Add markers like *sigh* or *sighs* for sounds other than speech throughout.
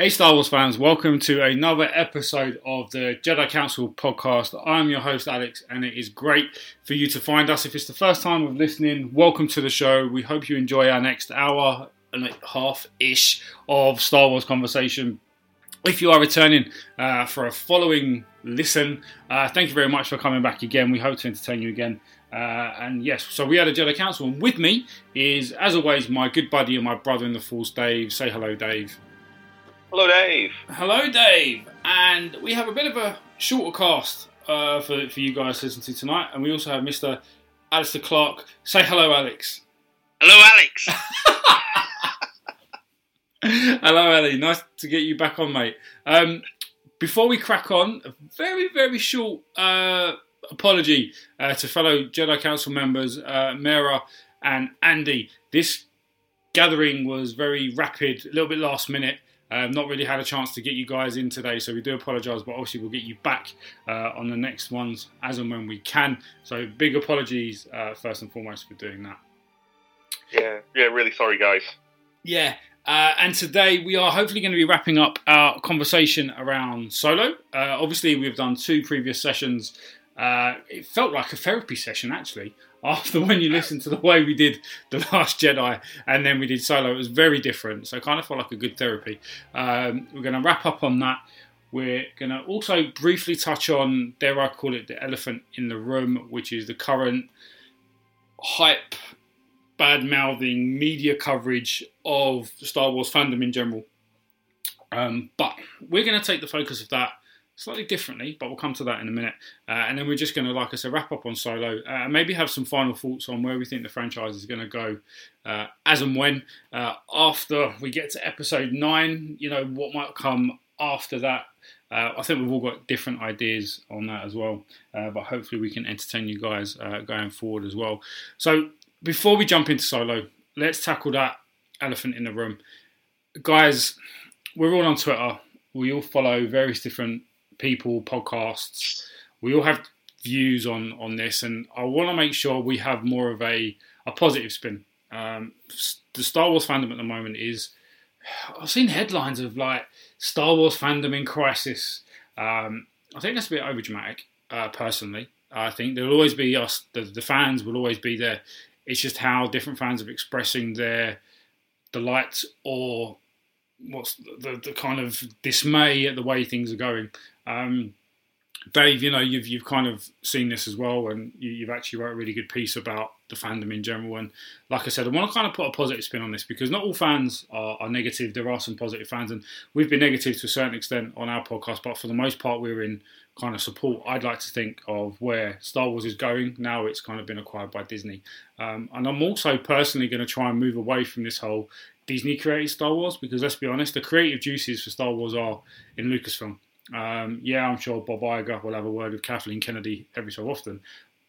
Hey, Star Wars fans, welcome to another episode of the Jedi Council podcast. I'm your host, Alex, and it is great for you to find us. If it's the first time of listening, welcome to the show. We hope you enjoy our next hour and a half ish of Star Wars conversation. If you are returning uh, for a following listen, uh, thank you very much for coming back again. We hope to entertain you again. Uh, and yes, so we had a Jedi Council, and with me is, as always, my good buddy and my brother in the Force, Dave. Say hello, Dave. Hello, Dave. Hello, Dave. And we have a bit of a shorter cast uh, for, for you guys to listen to tonight. And we also have Mr. Alistair Clark. Say hello, Alex. Hello, Alex. *laughs* hello, Ali. Nice to get you back on, mate. Um, before we crack on, a very, very short uh, apology uh, to fellow Jedi Council members, uh, Mara and Andy. This gathering was very rapid, a little bit last minute. Um, not really had a chance to get you guys in today, so we do apologise, but obviously we'll get you back uh, on the next ones as and when we can. So big apologies uh, first and foremost for doing that. Yeah, yeah, really sorry, guys. Yeah, uh, and today we are hopefully going to be wrapping up our conversation around solo. Uh, obviously, we've done two previous sessions. Uh, it felt like a therapy session actually after when you listen to the way we did the Last Jedi and then we did Solo, it was very different. So kind of felt like a good therapy. Um, we're going to wrap up on that. We're going to also briefly touch on, dare I call it, the elephant in the room, which is the current hype, bad mouthing media coverage of Star Wars fandom in general. Um, but we're going to take the focus of that slightly differently, but we'll come to that in a minute. Uh, and then we're just going to, like I said, wrap up on Solo uh, maybe have some final thoughts on where we think the franchise is going to go uh, as and when. Uh, after we get to episode 9, you know, what might come after that. Uh, I think we've all got different ideas on that as well, uh, but hopefully we can entertain you guys going forward as well. So before we jump into Solo, let's tackle that elephant in the room. Guys, we're all on Twitter. We all follow various different people, podcasts. We all have views on on this, and I want to make sure we have more of a a positive spin. Um, the Star Wars fandom at the moment is. I've seen headlines of like Star Wars fandom in crisis. Um, I think that's a bit overdramatic, uh, personally. I think there'll always be us, the, the fans will always be there. It's just how different fans are expressing their delight or what's the, the, kind of dismay at the way things are going. Um, Dave, you know, you've you've kind of seen this as well, and you, have actually wrote a really good piece about the fandom in general. And like I said, I want to kind of put a positive spin on this because not all fans are, are, negative. There are some positive fans, and we've been negative to a certain extent on our podcast, but for the most part, we're in kind of support. I'd like to think of where Star Wars is going now. It's kind of been acquired by Disney, um, and I'm also personally going to try and move away from this whole Disney created Star Wars because let's be honest, the creative juices for Star Wars are in Lucasfilm. Um, yeah, I'm sure Bob Iger will have a word with Kathleen Kennedy every so often,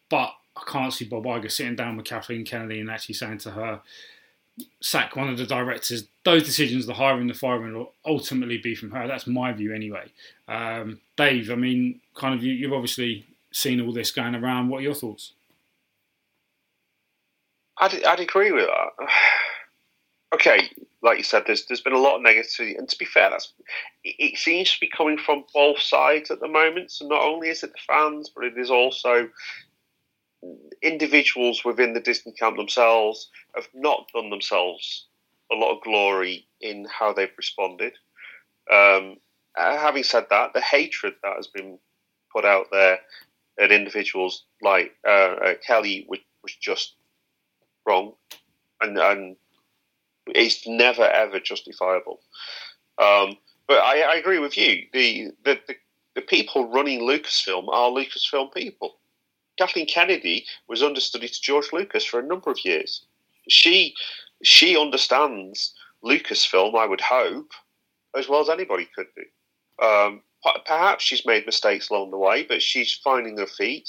but I can't see Bob Iger sitting down with Kathleen Kennedy and actually saying to her, sack one of the directors. Those decisions, the hiring, the firing, will ultimately be from her. That's my view anyway. Um, Dave, I mean, kind of, you, you've obviously seen all this going around. What are your thoughts? I'd, I'd agree with that. *sighs* Okay, like you said, there's there's been a lot of negativity, and to be fair, that's it seems to be coming from both sides at the moment. So not only is it the fans, but it is also individuals within the Disney camp themselves have not done themselves a lot of glory in how they've responded. Um, uh, having said that, the hatred that has been put out there at individuals like uh, uh, Kelly was, was just wrong, and and it's never ever justifiable. Um, but I, I, agree with you. The, the, the the people running Lucasfilm are Lucasfilm people. Kathleen Kennedy was understudy to George Lucas for a number of years. She she understands Lucasfilm, I would hope, as well as anybody could do. Um, perhaps she's made mistakes along the way, but she's finding her feet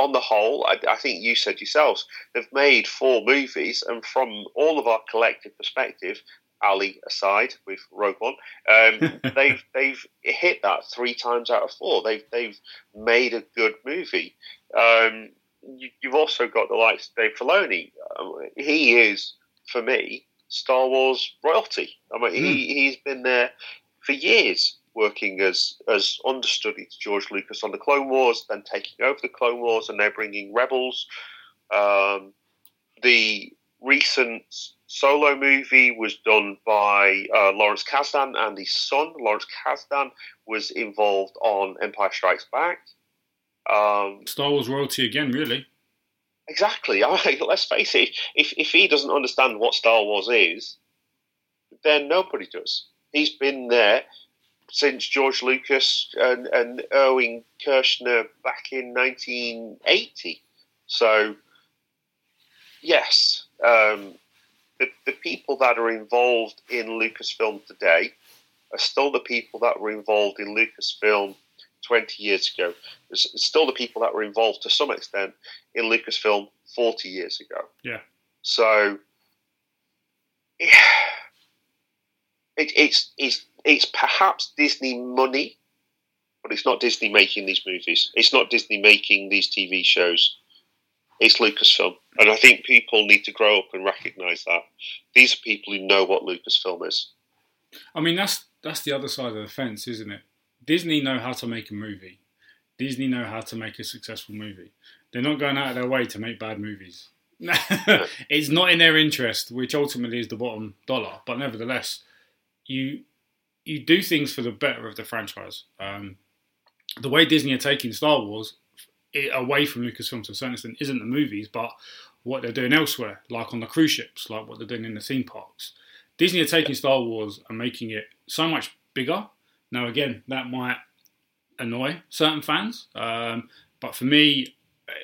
on the whole, I, I, think you said yourselves, they've made four movies, and from all of our collective perspective, Ali aside with Rogue One, um, *laughs* they've they've hit that three times out of four. They've they've made a good movie. Um, you, have also got the likes of Dave Filoni. Um, he is, for me, Star Wars royalty. I mean, mm. he hmm. he's been there for years working as as understudy to George Lucas on the Clone Wars, then taking over the Clone Wars, and now bringing Rebels. Um, the recent solo movie was done by uh, Lawrence Kasdan and his son. Lawrence Kasdan was involved on Empire Strikes Back. Um, Star Wars royalty again, really. Exactly. *laughs* I mean, let's face it. If if he doesn't understand what Star Wars is, then nobody does. He's been there since George Lucas and, and Irving Kershner back in 1980. So, yes, um, the, the people that are involved in Lucasfilm today are still the people that were involved in Lucasfilm 20 years ago. It's still the people that were involved to some extent in Lucasfilm 40 years ago. Yeah. So, yeah, *sighs* it, it's, it's, it's perhaps Disney money, but it's not Disney making these movies. It's not Disney making these TV shows. It's Lucasfilm. And I think people need to grow up and recognize that. These are people who know what Lucasfilm is. I mean, that's that's the other side of the fence, isn't it? Disney know how to make a movie. Disney know how to make a successful movie. They're not going out of their way to make bad movies. *laughs* it's not in their interest, which ultimately is the bottom dollar. But nevertheless, you you do things for the better of the franchise. Um, the way Disney are taking Star Wars away from Lucasfilm to a certain extent isn't the movies, but what they're doing elsewhere, like on the cruise ships, like what they're doing in the theme parks. Disney are taking Star Wars and making it so much bigger. Now, again, that might annoy certain fans, um, but for me,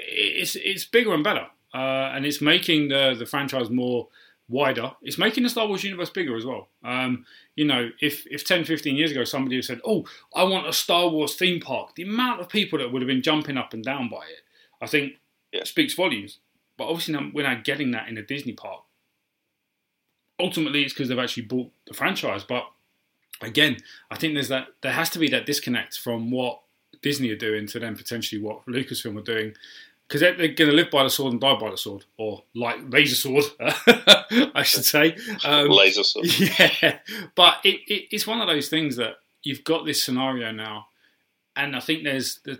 it's it's bigger and better, uh, and it's making the the franchise more wider. It's making the Star Wars universe bigger as well. Um, you know, if, if 10, 15 years ago somebody had said, oh, I want a Star Wars theme park, the amount of people that would have been jumping up and down by it, I think yeah. speaks volumes. But obviously now we're not getting that in a Disney park. Ultimately, it's because they've actually bought the franchise. But again, I think there's that there has to be that disconnect from what Disney are doing to then potentially what Lucasfilm are doing because they're, they're going to live by the sword and die by the sword, or like laser sword, *laughs* I should say. Um, laser sword. *laughs* Yeah, but it, it, it's one of those things that you've got this scenario now, and I think there's the,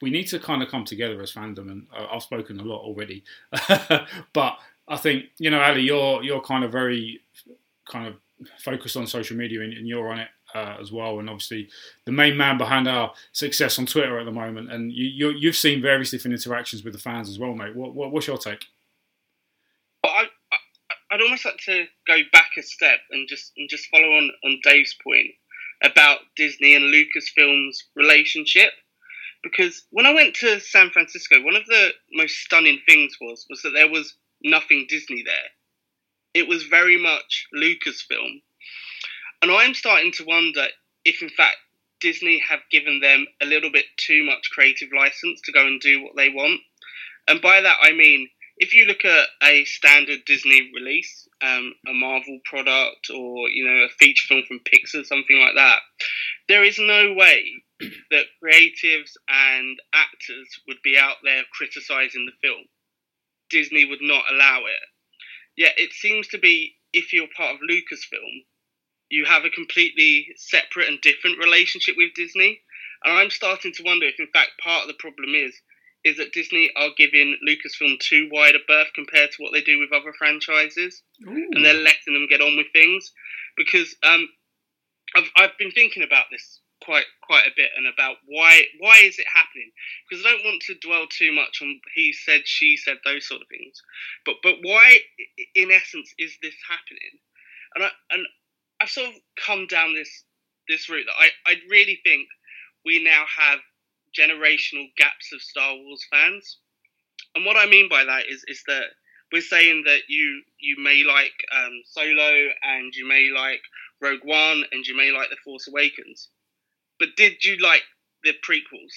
we need to kind of come together as fandom, and I've spoken a lot already, *laughs* but I think you know, Ali, you're you're kind of very kind of focused on social media, and, and you're on it uh, as well, and obviously the main man behind our success on Twitter at the moment. And you, you have seen various different interactions with the fans as well, mate. What, what, what's your take? Well, I, I, would almost like to go back a step and just and just follow on on Dave's point about Disney and Lucasfilm's relationship. Because when I went to San Francisco, one of the most stunning things was was that there was nothing Disney there. It was very much Lucasfilm and I'm starting to wonder if, in fact, Disney have given them a little bit too much creative license to go and do what they want. And by that, I mean, if you look at a standard Disney release, um, a Marvel product, or you know, a feature film from Pixar, something like that, there is no way *clears throat* that creatives and actors would be out there criticizing the film. Disney would not allow it. Yet it seems to be if you're part of Lucasfilm, you have a completely separate and different relationship with Disney. And I'm starting to wonder if, in fact, part of the problem is is that Disney are giving Lucasfilm too wide a berth compared to what they do with other franchises, Ooh. and they're letting them get on with things. Because um, I've I've been thinking about this quite quite a bit and about why why is it happening? Because I don't want to dwell too much on he said, she said, those sort of things. But but why, in essence, is this happening? And I and I've sort of come down this this route that I, I really think we now have generational gaps of Star Wars fans. And what I mean by that is is that we're saying that you you may like um, Solo and you may like Rogue One and you may like The Force Awakens, but did you like the prequels?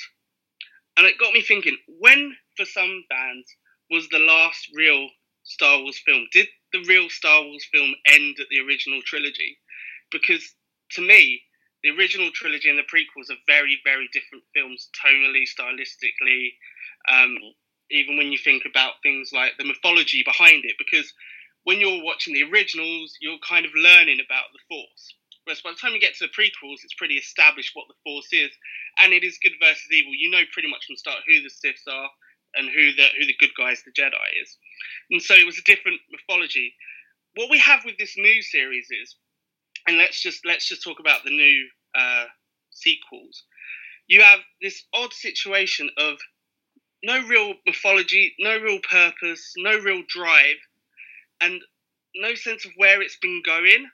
And it got me thinking: when, for some fans, was the last real Star Wars film? Did the real Star Wars film end at the original trilogy? Because to me, the original trilogy and the prequels are very, very different films, tonally, stylistically. Um, even when you think about things like the mythology behind it, because when you're watching the originals, you're kind of learning about the Force. Whereas by the time you get to the prequels, it's pretty established what the Force is, and it is good versus evil. You know pretty much from the start who the Siths are and who the who the good guys, the Jedi, is. And so it was a different mythology. What we have with this new series is, and let's just let's just talk about the new uh, sequels. You have this odd situation of no real mythology, no real purpose, no real drive, and no sense of where it's been going,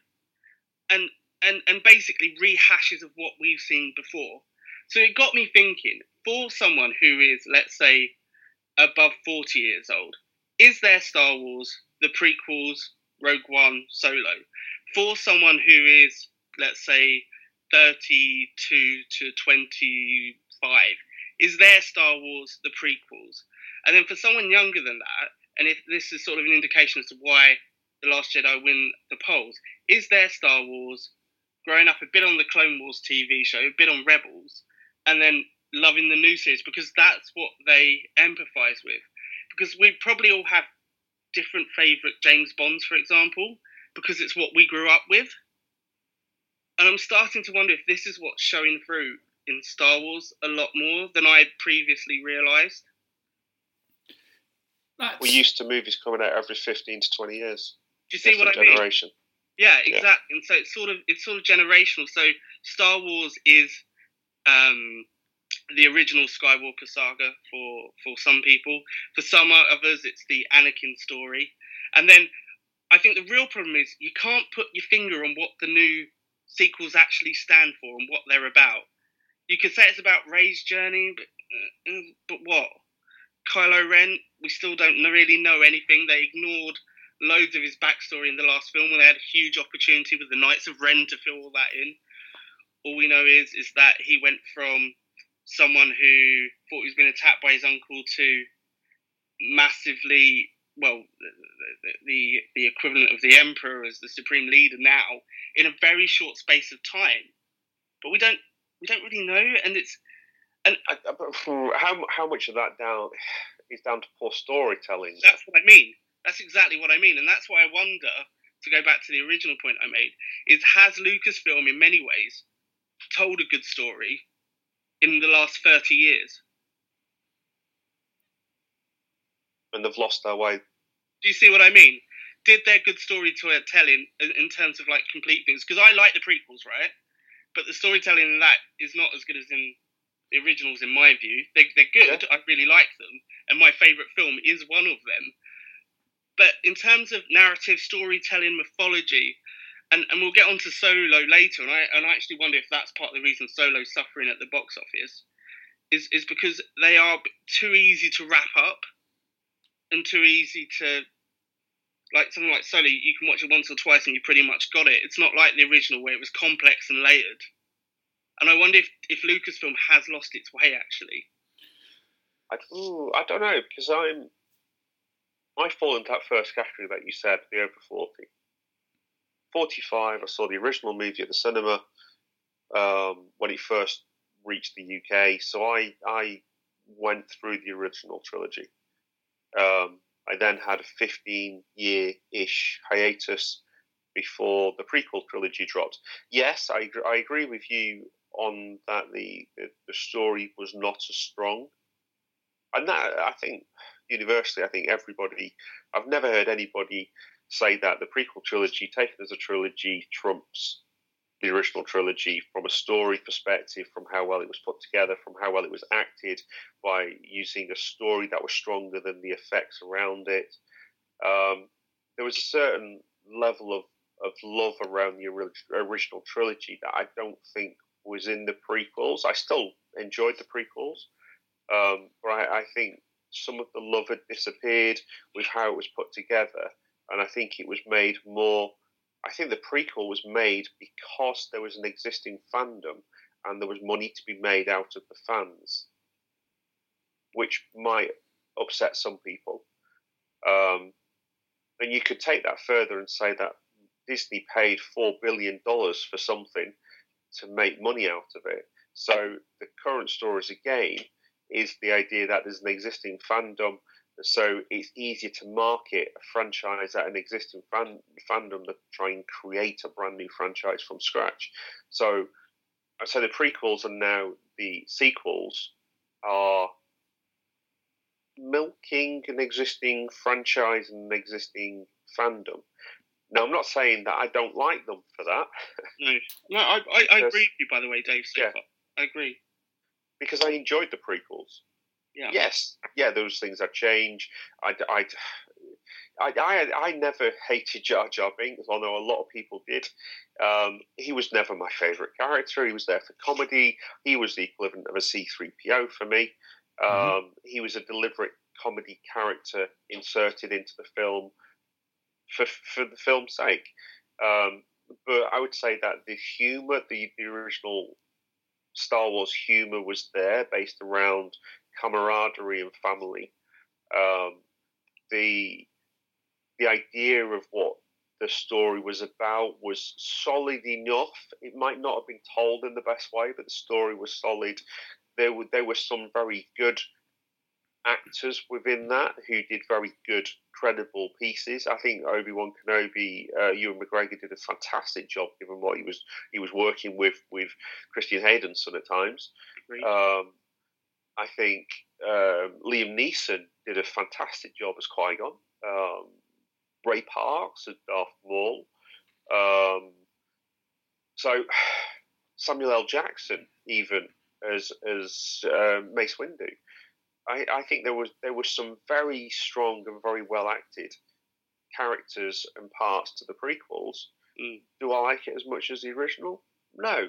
and and and basically rehashes of what we've seen before. So it got me thinking: for someone who is, let's say, above forty years old, is there Star Wars, the prequels, Rogue One, Solo? For someone who is, let's say, thirty-two to twenty-five, is there Star Wars, the prequels? And then for someone younger than that, and if this is sort of an indication as to why the Last Jedi win the polls, is there Star Wars? Growing up a bit on the Clone Wars TV show, a bit on Rebels, and then loving the new series because that's what they empathize with. Because we probably all have different favorite James Bonds, for example, because it's what we grew up with. And I'm starting to wonder if this is what's showing through in Star Wars a lot more than I had previously realised. We used to movies coming out every 15 to 20 years. Do you see what I generation. mean? Yeah, exactly. Yeah. And so it's sort of it's sort of generational. So Star Wars is um, the original Skywalker saga for for some people. For some others, it's the Anakin story. And then I think the real problem is you can't put your finger on what the new sequels actually stand for and what they're about. You could say it's about Rey's journey, but uh, uh, but what? Kylo Ren, we still don't really know anything. They ignored loads of his backstory in the last film when they had a huge opportunity with the Knights of Ren to fill all that in. All we know is is that he went from someone who thought he was being attacked by his uncle to massively well the, the the equivalent of the emperor as the supreme leader now in a very short space of time. But we don't we don't really know and it's and hmm, how how much of that down is down to poor storytelling? That's what i mean. That's exactly what i mean and that's why i wonder to go back to the original point i made is has lucasfilm in many ways told a good story in the last 30 years. And they've lost their way. Do you see what I mean? Did their good storytelling in terms of like complete things? Because I like the prequels, right? But the storytelling in that is not as good as in the originals, in my view. They, they're good. Yeah. I really like them. And my favourite film is one of them. But in terms of narrative, storytelling, mythology, and, and we'll get on to Solo later, and I, and I actually wonder if that's part of the reason Solo's suffering at the box office, is, is because they are too easy to wrap up and too easy to, like something like Solo, you can watch it once or twice and you pretty much got it. It's not like the original where it was complex and layered. And I wonder if, if Lucasfilm has lost its way actually. I, ooh, I don't know because I'm I fall into that first category that you said, the over forty. 45, I saw the original movie at the cinema um, when it first reached the UK. So I, I went through the original trilogy. Um, I then had a 15 year ish hiatus before the prequel trilogy dropped. Yes, I, I agree with you on that the, the, story was not as strong. And that, I think, universally, I think everybody, I've never heard anybody say that the prequel trilogy, taken as a trilogy, trumps the original trilogy from a story perspective, from how well it was put together, from how well it was acted, by using a story that was stronger than the effects around it. Um, there was a certain level of, of love around the original trilogy that I don't think was in the prequels. I still enjoyed the prequels, um, but I, I think some of the love had disappeared with how it was put together and I think it was made more. I think the prequel was made because there was an existing fandom and there was money to be made out of the fans, which might upset some people. Um, and you could take that further and say that Disney paid four billion dollars for something to make money out of it. So the current stories again is the idea that there's an existing fandom So it's easier to market a franchise at an existing fan, fandom than try and create a brand new franchise from scratch. So I say the prequels and now the sequels are milking an existing franchise and an existing fandom. Now, I'm not saying that I don't like them for that. No, no, I, I, I agree with you. By the way, Dave. So Yeah. far. I agree. because I enjoyed the prequels. Yeah. Yes, yeah, those things I'd change. I, I, I, I, I never hated Jar Jar Binks, although a lot of people did. Um, he was never my favourite character. He was there for comedy. He was the equivalent of a C3PO for me. Um, Mhm. He was a deliberate comedy character inserted into the film for, for the film's sake. Um, but I would say that the humour, the, the original Star Wars humour was there, based around camaraderie and family. Um, the the idea of what the story was about was solid enough. It might not have been told in the best way, but the story was solid. There were there were some very good actors within that who did very good, credible pieces. I think Obi Wan Kenobi, uh, Ewan McGregor did a fantastic job given what he was he was working with with Christian Hayden's son at times. Um, I think um, Liam Neeson did a fantastic job as Qui Gon. Um, Ray Parks as Darth Maul. Um, so *sighs* Samuel L. Jackson, even as as uh, Mace Windu. I, I think there was there was some very strong and very well acted characters and parts to the prequels. Mm. Do I like it as much as the original? No,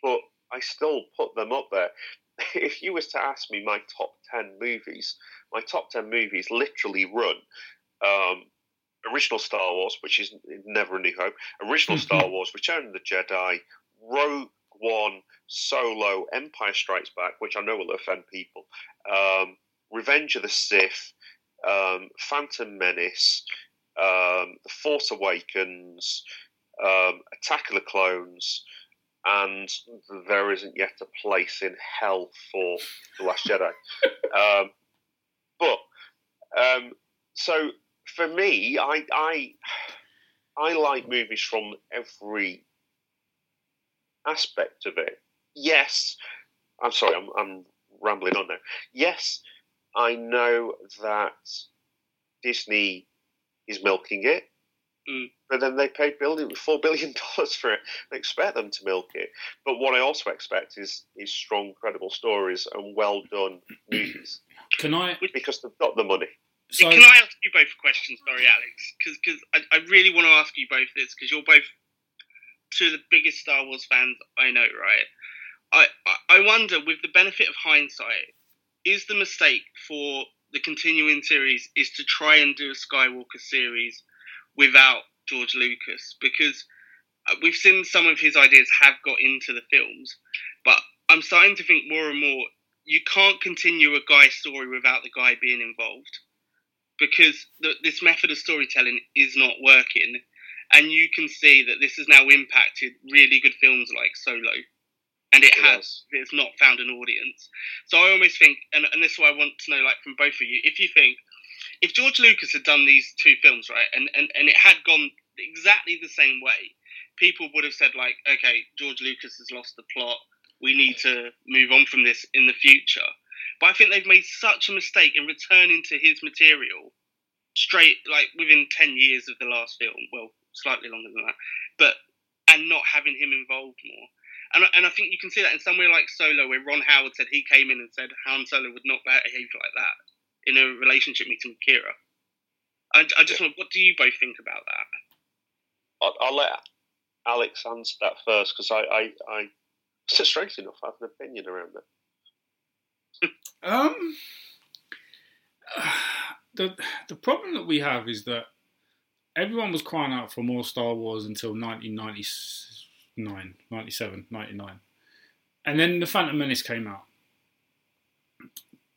but I still put them up there. *laughs* If you was to ask me my top ten movies, my top ten movies literally run um, original Star Wars, which is never a New Hope, original *laughs* Star Wars, Return of the Jedi, Rogue One, Solo, Empire Strikes Back, which I know will offend people, um, Revenge of the Sith, um, Phantom Menace, um, The Force Awakens, um, Attack of the Clones, and there isn't yet a place in hell for The Last Jedi. *laughs* um, but um, so for me, I I I like movies from every aspect of it. Yes, I'm sorry, I'm, I'm rambling on now. Yes, I know that Disney is milking it, Mm. but then they paid billion four billion *laughs* dollars for it. I expect them to milk it. But what I also expect is is strong, credible stories and well done *clears throat* movies Can I? because they've got the money. So, Can I ask you both a question? Sorry, Alex, because I, I really want to ask you both this because you're both two of the biggest Star Wars fans I know, right? I, I I wonder, with the benefit of hindsight, is the mistake for the continuing series is to try and do a Skywalker series without George Lucas because uh, we've seen some of his ideas have got into the films, but I'm starting to think more and more you can't continue a guy story without the guy being involved because the, this method of storytelling is not working, and you can see that this has now impacted really good films like Solo, and it It has. It's not found an audience. So I almost think, and, and this is what I want to know, like from both of you, if you think if George Lucas had done these two films right, and and, and it had gone exactly the same way, people would have said like, okay, George Lucas has lost the plot. We need to move on from this in the future. But I think they've made such a mistake in returning to his material straight, like within 10 years of the last film. Well, slightly longer than that. But, and not having him involved more. And, and I think you can see that in somewhere like Solo, where Ron Howard said he came in and said Han Solo would not behave like that in a relationship meeting with Qi'ra. I, I just want, what do you both think about that? I'll, I'll let Alex answer that first because I, I, I, so strange enough, I have an opinion around that. *laughs* Um, *sighs* the the problem that we have is that everyone was crying out for more Star Wars until 1999, 97, 99. And then The Phantom Menace came out.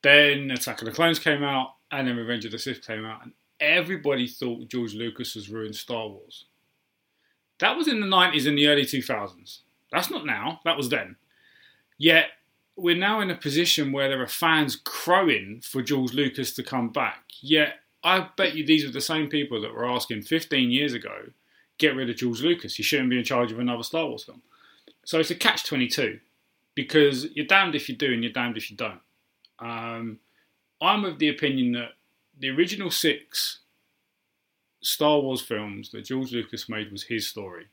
Then Attack of the Clones came out, and then Revenge of the Sith came out, and everybody thought George Lucas has ruined Star Wars. That was in the 90s and the early 2000s. That's not now, that was then. Yet, we're now in a position where there are fans crowing for George Lucas to come back. Yet, I bet you these are the same people that were asking 15 years ago, get rid of George Lucas. He shouldn't be in charge of another Star Wars film. So it's a catch 22 because you're damned if you do and you're damned if you don't. Um, I'm of the opinion that the original six Star Wars films that George Lucas made was his story.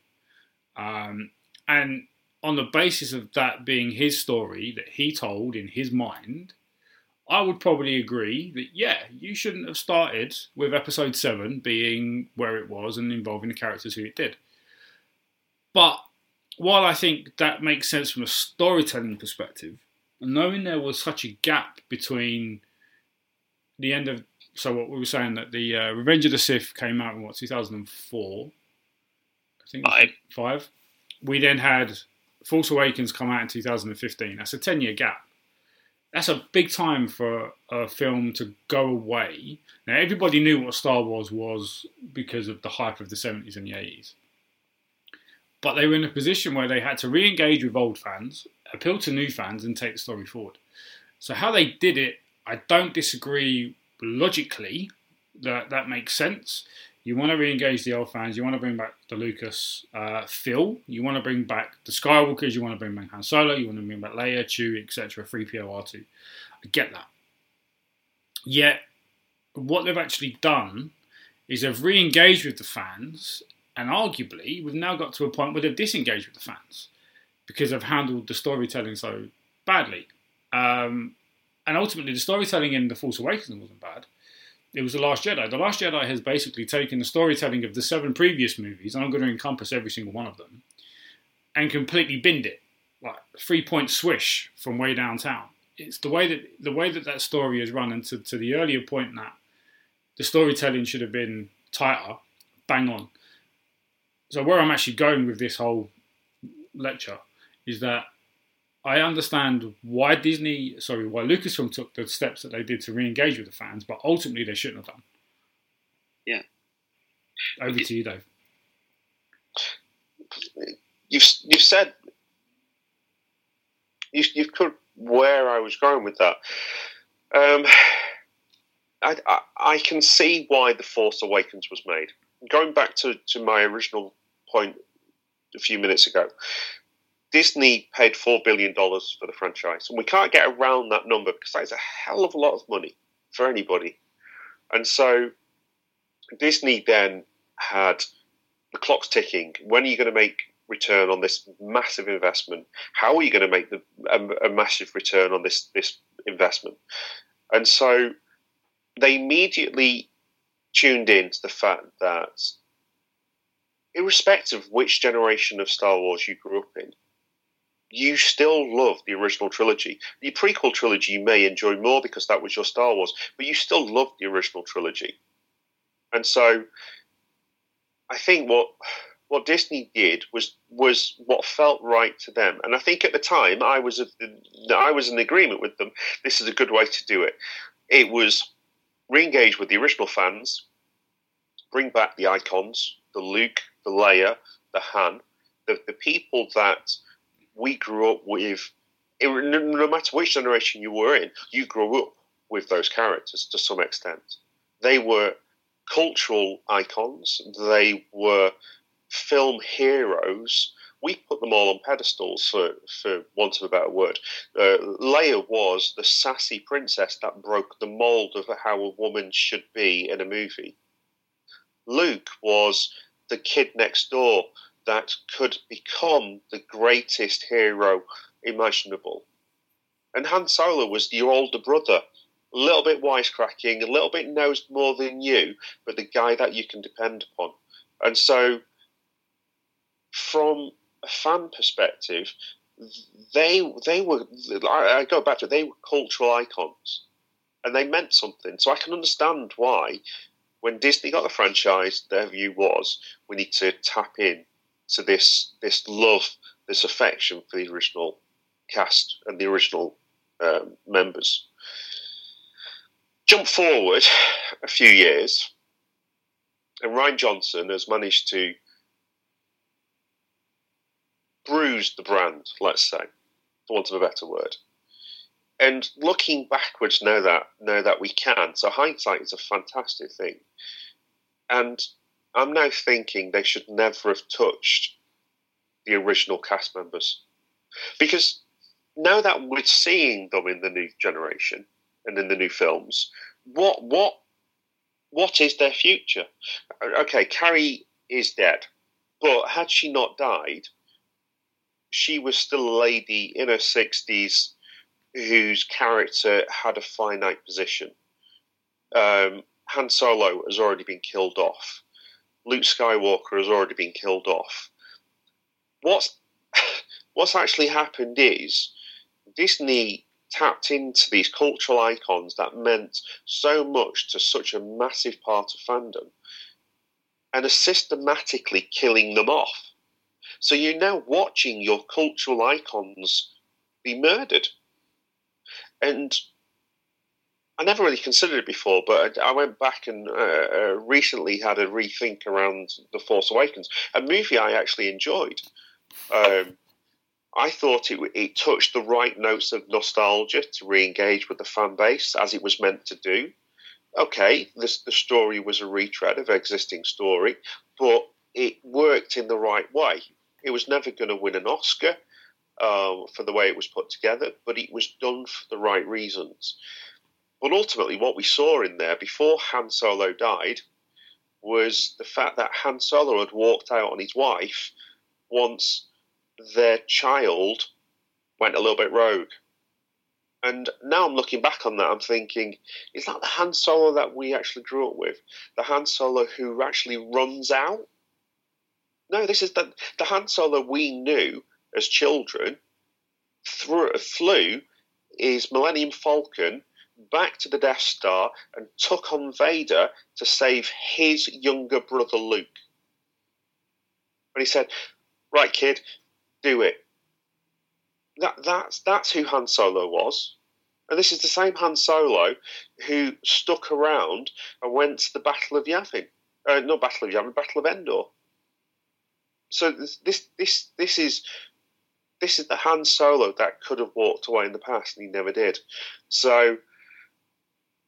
Um, and on the basis of that being his story that he told in his mind, I would probably agree that, yeah, you shouldn't have started with episode 7 being where it was and involving the characters who it did. But while I think that makes sense from a storytelling perspective, knowing there was such a gap between the end of so what we were saying that the uh, Revenge of the Sith came out in what 2004, I think Five. five. We then had Force Awakens come out in 2015. That's a 10 year gap. That's a big time for a film to go away. Now everybody knew what Star Wars was because of the hype of the 70s and the 80s. But they were in a position where they had to re-engage with old fans, appeal to new fans, and take the story forward. So how they did it, I don't disagree logically that that makes sense. You want to re-engage the old fans. You want to bring back the Lucas uh, feel. You want to bring back the Skywalkers. You want to bring back Han Solo. You want to bring back Leia, Chewie, etc. 3PO, R2. I get that. Yet, what they've actually done is they've re-engaged with the fans, and arguably we've now got to a point where they've disengaged with the fans because they've handled the storytelling so badly. Um, and ultimately, the storytelling in The Force Awakens wasn't bad. It was The Last Jedi. The Last Jedi has basically taken the storytelling of the seven previous movies, and I'm going to encompass every single one of them, and completely binned it, like three point swish from way downtown. It's the way that the way that that story is run, and to, to the earlier point that the storytelling should have been tighter, bang on. So where I'm actually going with this whole lecture is that I understand why Disney, sorry, why Lucasfilm took the steps that they did to re-engage with the fans, but ultimately they shouldn't have done. Yeah. Over to you, Dave. You've you've said you you've covered where I was going with that. Um, I, I I can see why the Force Awakens was made. Going back to, to my original point a few minutes ago, Disney paid four billion dollars for the franchise, and we can't get around that number because that is a hell of a lot of money for anybody. And so Disney then had the clock's ticking. When are you going to make return on this massive investment? How are you going to make the, a, a massive return on this this investment? And so they immediately tuned in to the fact that, irrespective of which generation of Star Wars you grew up in, you still love the original trilogy. The prequel trilogy you may enjoy more because that was your Star Wars, but you still love the original trilogy. And so I think what what Disney did was was what felt right to them. And I think at the time I was a, I was in agreement with them. This is a good way to do it. It was re-engage with the original fans, bring back the icons, the Luke, the Leia, the Han, the, the people that we grew up with. No matter which generation you were in, you grew up with those characters to some extent. They were cultural icons. They were film heroes. We put them all on pedestals, for, for want of a better word. Uh, Leia was the sassy princess that broke the mold of how a woman should be in a movie. Luke was the kid next door that could become the greatest hero imaginable. And Han Solo was your older brother, a little bit wisecracking, a little bit knows more than you, but the guy that you can depend upon. And so, from a fan perspective, they they were. I go back to it, they were cultural icons, and they meant something. So I can understand why, when Disney got the franchise, their view was we need to tap in to this this love, this affection for the original cast and the original um, members. Jump forward a few years, and Rian Johnson has managed to bruise the brand, let's say, for want of a better word. and looking backwards, know that know that we can. So hindsight is a fantastic thing, and I'm now thinking they should never have touched the original cast members because now that we're seeing them in the new generation and in the new films, what what what is their future? Okay, Carrie is dead, but had she not died, she was still a lady in her sixties whose character had a finite position. Um, Han Solo has already been killed off. Luke Skywalker has already been killed off. What's *laughs* what's actually happened is Disney tapped into these cultural icons that meant so much to such a massive part of fandom and are systematically killing them off. So you're now watching your cultural icons be murdered. And I never really considered it before, but I went back and uh, uh, recently had a rethink around The Force Awakens, a movie I actually enjoyed. Um, I thought it, it touched the right notes of nostalgia to re engage with the fan base as it was meant to do. Okay, this, the story was a retread of existing story, but it worked in the right way. It was never going to win an Oscar uh, for the way it was put together, but it was done for the right reasons. But ultimately, what we saw in there before Han Solo died was the fact that Han Solo had walked out on his wife once their child went a little bit rogue. And now I'm looking back on that, I'm thinking, is that the Han Solo that we actually grew up with? The Han Solo who actually runs out? No, this is the, the Han Solo we knew as children, through, flew is Millennium Falcon back to the Death Star and took on Vader to save his younger brother Luke. And he said, Right, kid, do it. That, that's, that's who Han Solo was. And this is the same Han Solo who stuck around and went to the Battle of Yavin. Uh, not Battle of Yavin, Battle of Endor. So this, this, this, is this is the Han Solo that could have walked away in the past and he never did. So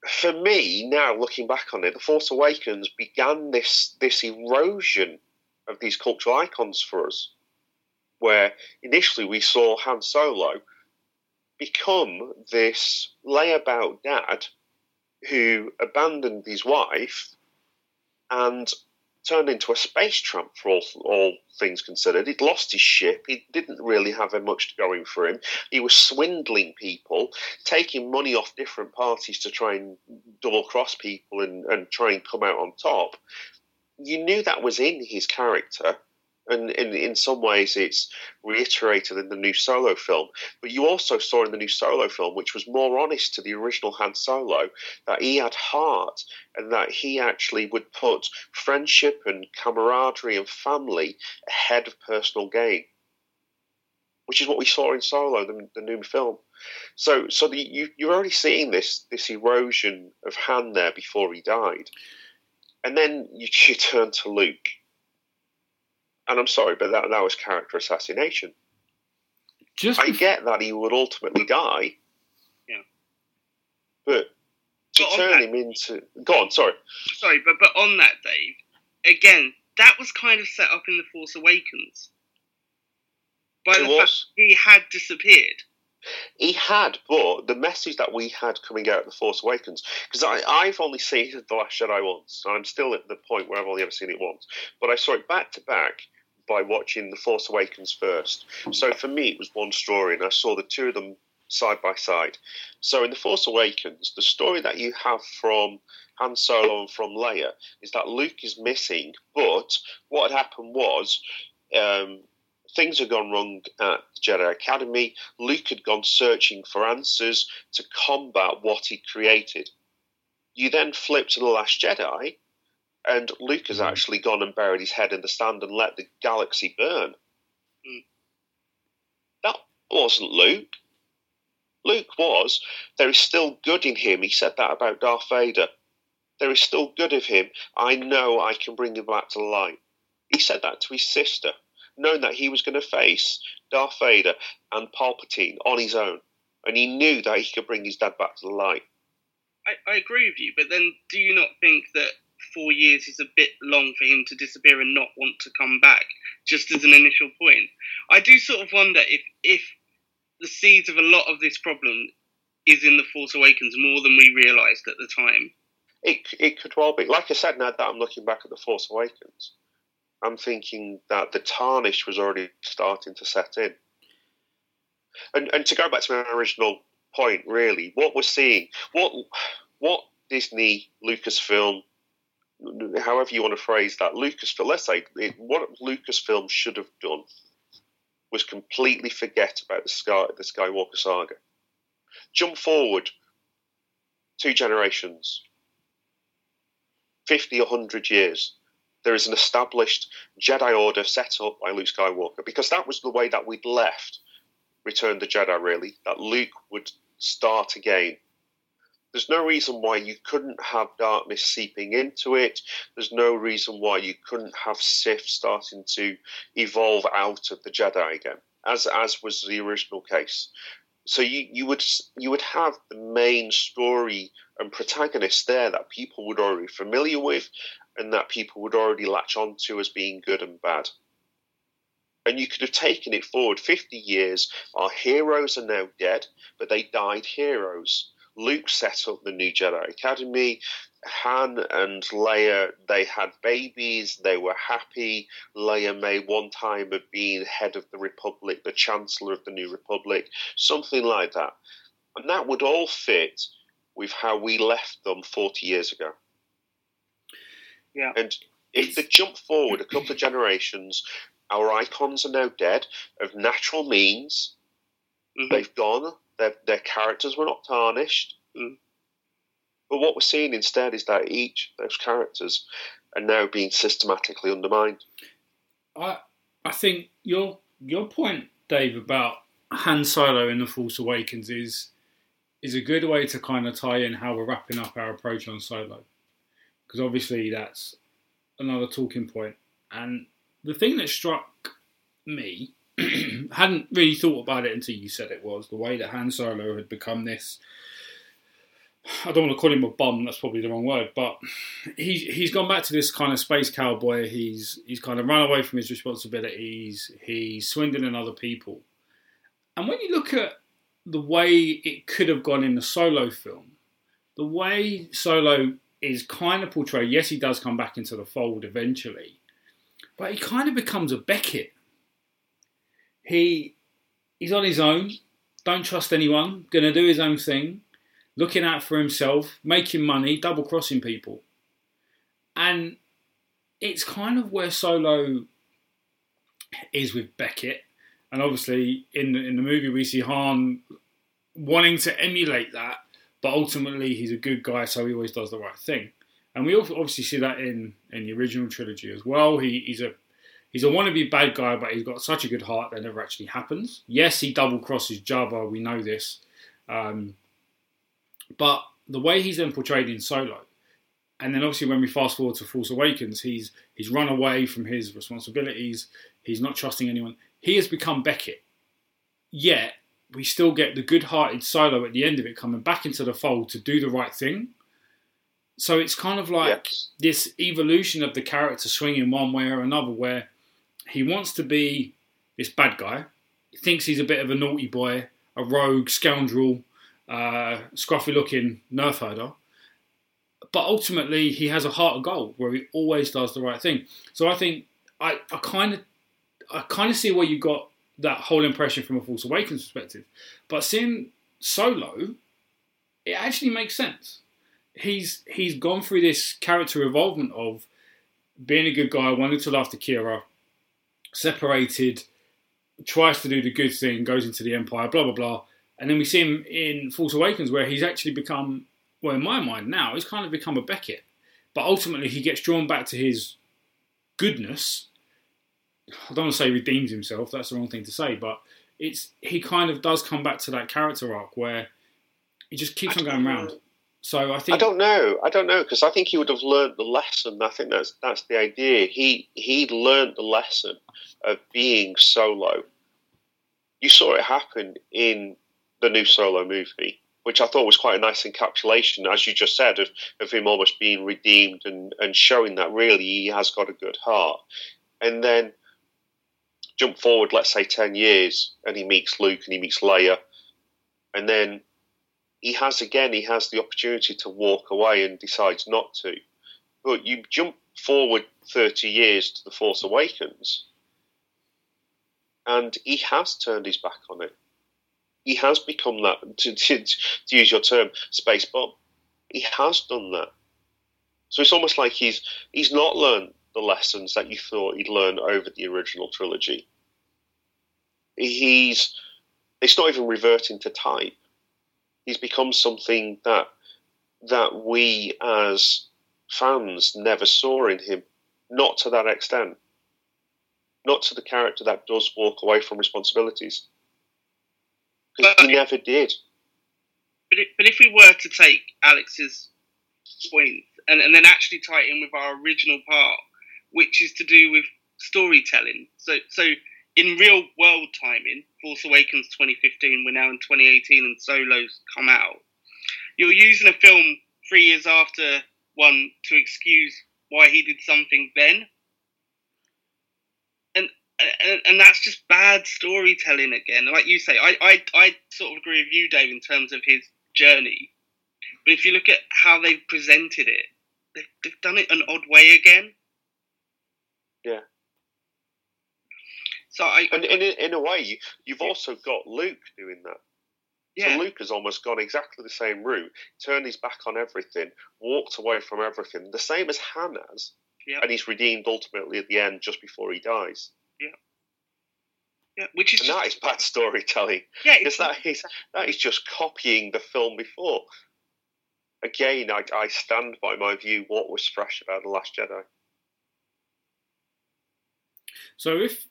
for me, now looking back on it, The Force Awakens began this this erosion of these cultural icons for us, where initially we saw Han Solo become this layabout dad who abandoned his wife and turned into a space tramp for all, all things considered. He'd lost his ship. He didn't really have much going for him. He was swindling people, taking money off different parties to try and double cross people and, and try and come out on top. You knew that was in his character and in, in some ways it's reiterated in the new solo film. But you also saw in the new solo film which was more honest to the original han solo that he had heart and that he actually would put friendship and camaraderie and family ahead of personal gain which is what we saw in solo the, the new film. So so the, you, you're already seeing this this erosion of han there before he died. And then you, *laughs* you turn to luke and I'm sorry, but that, that was character assassination. Just I get that he would ultimately die. Yeah. But to but turn that, him into. Go on, sorry. Sorry, but, but on that, Dave, again, that was kind of set up in The Force Awakens. By it the was. fact he had disappeared. He had, but the message that we had coming out of The Force Awakens, because I've only seen The Last Jedi once, so I'm still at the point where I've only ever seen it once, but I saw it back to back, by watching The Force Awakens first. So for me, it was one story, and I saw the two of them side by side. So in The Force Awakens, the story that you have from Han Solo and from Leia is that Luke is missing, but what had happened was. Um, things had gone wrong at the Jedi Academy. Luke had gone searching for answers to combat what he created. You then flip to The Last Jedi, and Luke has hmm. actually gone and buried his head in the sand and let the galaxy burn. Mm. That wasn't Luke. Luke was. There is still good in him. He said that about Darth Vader. There is still good of him. I know I can bring him back to light. He said that to his sister, knowing that he was going to face Darth Vader and Palpatine on his own. and he knew that he could bring his dad back to the light. I, I agree with you, but then do you not think that four years is a bit long for him to disappear and not want to come back? Just as an initial point, I do sort of wonder if if the seeds of a lot of this problem is in the Force Awakens more than we realised at the time. It it could well be. Like I said, now that I'm looking back at the Force Awakens, I'm thinking that the tarnish was already starting to set in. And and to go back to my original point, really, what we're seeing, what what Disney, Lucasfilm, however you want to phrase that, Lucasfilm, let's say it, what Lucasfilm should have done was completely forget about the Sky the Skywalker saga. Jump forward two generations, 50, 100 years. There is an established Jedi Order set up by Luke Skywalker because that was the way that we'd left Return the Jedi, really, that Luke would start again. There's no reason why you couldn't have darkness seeping into it. There's no reason why you couldn't have Sith starting to evolve out of the Jedi again, as as was the original case. So you, you would you would have the main story and protagonist there that people would already familiar with, and that people would already latch onto as being good and bad. And you could have taken it forward 50 years. Our heroes are now dead, but they died heroes. Luke set up the new Jedi Academy. Han and Leia, they had babies, they were happy. Leia may one time have been head of the Republic, the Chancellor of the New Republic, something like that. And that would all fit with how we left them 40 years ago. Yeah. And if they jump forward a couple of generations, our icons are now dead of natural means. Mm-hmm. They've gone. Their, their characters were not tarnished. Mm. But what we're seeing instead is that each of those characters are now being systematically undermined. I I think your your point, Dave, about Han Solo in The Force Awakens is is a good way to kind of tie in how we're wrapping up our approach on Solo, because obviously that's another talking point. And the thing that struck me *clears throat* hadn't really thought about it until you said it was the way that Han Solo had become this. I don't want to call him a bum. That's probably the wrong word, but he's he's gone back to this kind of space cowboy. He's he's kind of run away from his responsibilities. He's swindling other people. And when you look at the way it could have gone in the solo film, the way Solo is kind of portrayed. Yes, he does come back into the fold eventually, but he kind of becomes a Beckett. He he's on his own, don't trust anyone, gonna do his own thing, looking out for himself, making money, double crossing people. And it's kind of where Solo is with Beckett. And obviously in the, in the movie we see Han wanting to emulate that, but ultimately he's a good guy, so he always does the right thing. And we obviously see that in in the original trilogy as well. He, he's a he's a wannabe bad guy, but he's got such a good heart that never actually happens. Yes, he double crosses Jabba. We know this, um, but the way he's then portrayed in Solo, and then obviously when we fast forward to Force Awakens, he's he's run away from his responsibilities. He's not trusting anyone. He has become Beckett. Yet we still get the good-hearted Solo at the end of it coming back into the fold to do the right thing so it's kind of like yes. this evolution of the character swinging one way or another, where he wants to be this bad guy, he thinks he's a bit of a naughty boy, a rogue, scoundrel, uh, scruffy looking nerf herder. But ultimately, he has a heart of gold where he always does the right thing. So I think I, kind of I kind of see where you got that whole impression from a Force Awakens perspective. But seeing Solo, it actually makes sense he's he's gone through this character involvement of being a good guy, wanting to look after Qi'ra, separated, tries to do the good thing, goes into the Empire, blah blah blah, and then we see him in Force Awakens where he's actually become, well, in my mind now, he's kind of become a Beckett, but ultimately he gets drawn back to his goodness. I don't want to say redeems himself. That's the wrong thing to say, but it's he kind of does come back to that character arc where he just keeps on going around. So I think I don't know. I don't know because I think he would have learned the lesson. I think that's that's the idea. He he learned the lesson of being solo. You saw it happen in the new solo movie, which I thought was quite a nice encapsulation, as you just said, of, of him almost being redeemed and, and showing that really he has got a good heart. And then jump forward, let's say 10 years, and he meets Luke and he meets Leia. And then he has, again, he has the opportunity to walk away and decides not to. But you jump forward 30 years to The Force Awakens, and he has turned his back on it. He has become that, *laughs* to, to, to use your term, space bomb. He has done that. So it's almost like he's he's not learned the lessons that you thought he'd learn over the original trilogy. He's it's not even reverting to type. He's become something that that we as fans never saw in him, not to that extent. Not to the character that does walk away from responsibilities. Because he never did. But if, but if we were to take Alex's point and, and then actually tie it in with our original part, which is to do with storytelling. So, so in real world timing, Force Awakens 2015, we're now in 2018 and Solo's come out. You're using a film three years after one to excuse why he did something then. And, and and that's just bad storytelling again. Like you say, I, I I sort of agree with you, Dave, in terms of his journey. But if you look at how they've presented it, they've, they've done it an odd way again. Yeah. So I, and in, in a way, you've also got Luke doing that. yeah, So Luke has almost gone exactly the same route, turned his back on everything, walked away from everything, the same as Han has, Yeah. and he's redeemed ultimately at the end just before he dies. yeah, Yeah, which is And just, that is bad storytelling. yeah, Because it's that is that is just copying the film before. Again, I, I stand by my view. What was fresh about the Last Jedi? So if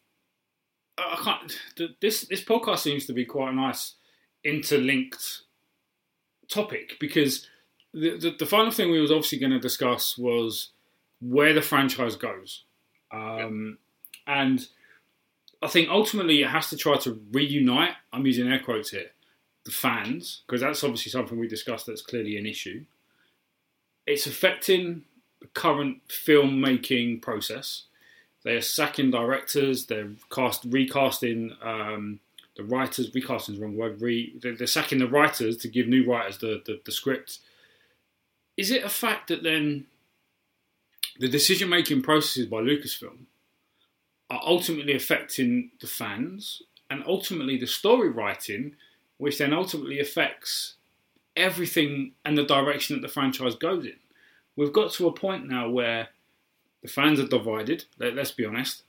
I can't, this this podcast seems to be quite a nice interlinked topic because the the, the final thing we was obviously going to discuss was where the franchise goes, um, and I think ultimately it has to try to reunite. I'm using air quotes here, the fans because that's obviously something we discussed. That's clearly an issue. It's affecting the current filmmaking process. They are sacking directors. They're cast recasting um, the writers. Recasting is the wrong word. Re, they're, they're sacking the writers to give new writers the, the, the script. Is it a fact that then the decision making processes by Lucasfilm are ultimately affecting the fans and ultimately the story writing, which then ultimately affects everything and the direction that the franchise goes in? We've got to a point now where the fans are divided. Let, us be honest.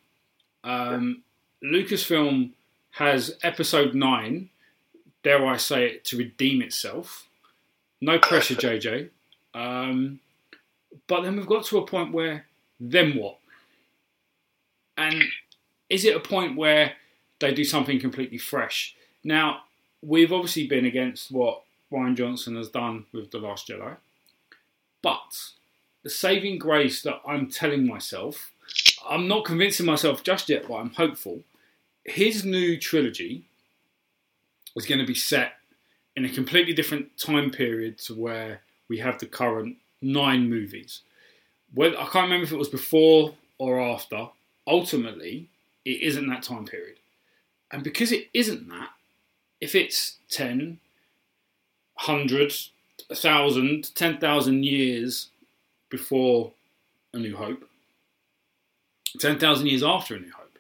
Um, Lucasfilm has episode nine, dare I say it, to redeem itself. No pressure, *laughs* JJ. Um, but then we've got to a point where, then what? And is it a point where they do something completely fresh? Now, we've obviously been against what Rian Johnson has done with The Last Jedi. But the saving grace that I'm telling myself, I'm not convincing myself just yet, but I'm hopeful. His new trilogy is going to be set in a completely different time period to where we have the current nine movies. I can't remember if it was before or after. Ultimately, it isn't that time period. And because it isn't that, if it's 10, 100, 1,000, 10,000 years before A New Hope, 10,000 years after A New Hope,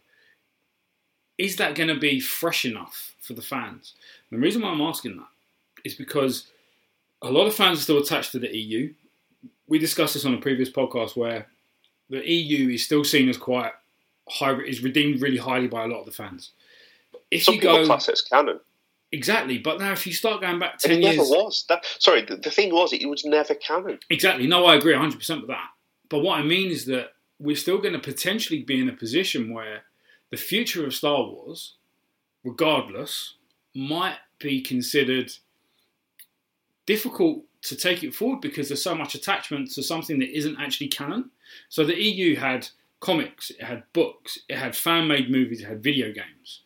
is that going to be fresh enough for the fans? And the reason why I'm asking that is because a lot of fans are still attached to the EU. We discussed this on a previous podcast where the EU is still seen as quite high, is redeemed really highly by a lot of the fans. If Some you people go class it as canon. Exactly, but now if you start going back ten it never was. That, sorry, the, the thing was, it was never canon. Exactly. No, I agree 100% with that. But what I mean is that we're still going to potentially be in a position where the future of Star Wars, regardless, might be considered difficult to take it forward because there's so much attachment to something that isn't actually canon. So the EU had comics, it had books, it had fan made movies, it had video games.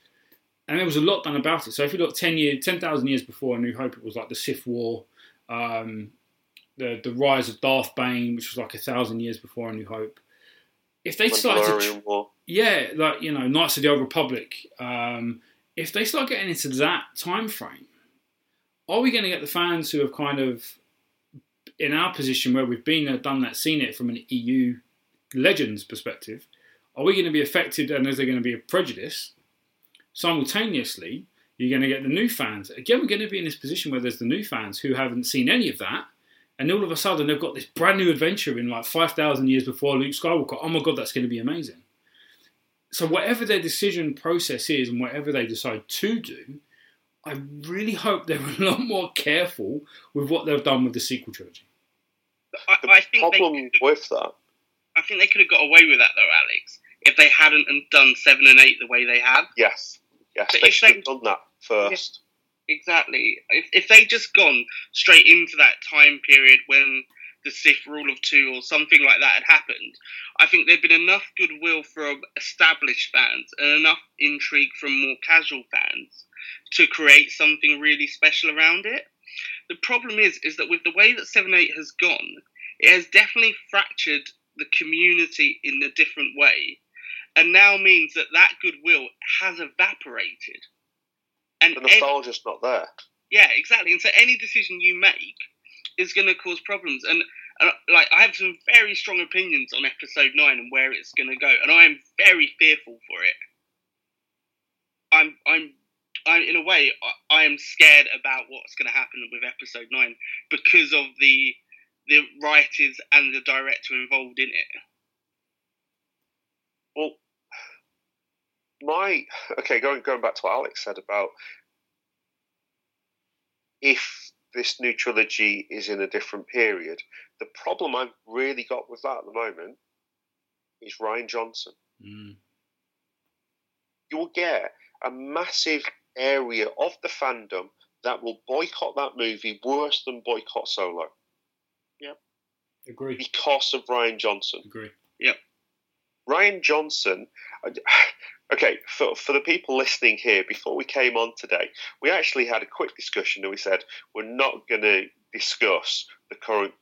And there was a lot done about it. So if you look ten years, ten thousand years before A New Hope, it was like the Sith War, um, the the rise of Darth Bane, which was like a thousand years before A New Hope. If they started to, War. yeah, like you know, Knights of the Old Republic. Um, if they start getting into that time frame, are we going to get the fans who have kind of in our position where we've been there, done that, seen it from an EU legends perspective? Are we going to be affected, and is there going to be a prejudice? Simultaneously, you're going to get the new fans. Again, we're going to be in this position where there's the new fans who haven't seen any of that, and all of a sudden they've got this brand new adventure in like 5,000 years before Luke Skywalker. Oh my god, that's going to be amazing. So, whatever their decision process is and whatever they decide to do, I really hope they're a lot more careful with what they've done with the sequel trilogy. I, The I think problem with that, I think they could have got away with that though, Alex, if they hadn't and done seven and eight the way they have. yes, yes, But they if should they- have done that first. Exactly. If, if they just gone straight into that time period when the Sith rule of two or something like that had happened, I think there'd been enough goodwill from established fans and enough intrigue from more casual fans to create something really special around it. The problem is, is that with the way that Seven Eight has gone, it has definitely fractured the community in a different way, and now means that that goodwill has evaporated. And The nostalgia's not there. yeah, exactly. And so any decision you make is going to cause problems. And like I have some very strong opinions on episode nine and where it's going to go, and I am very fearful for it. I'm, I'm, I'm in a way, I, I am scared about what's going to happen with episode nine because of the the writers and the director involved in it. Well, my okay, going going back to what Alex said about if this new trilogy is in a different period, the problem I've really got with that at the moment is Rian Johnson. Mm. You will get a massive area of the fandom that will boycott that movie worse than boycott Solo Yep. Agree. because of Rian Johnson. Agree. Rian Johnson. *sighs* Okay, for, for the people listening here, before we came on today, we actually had a quick discussion and we said we're not going to discuss the current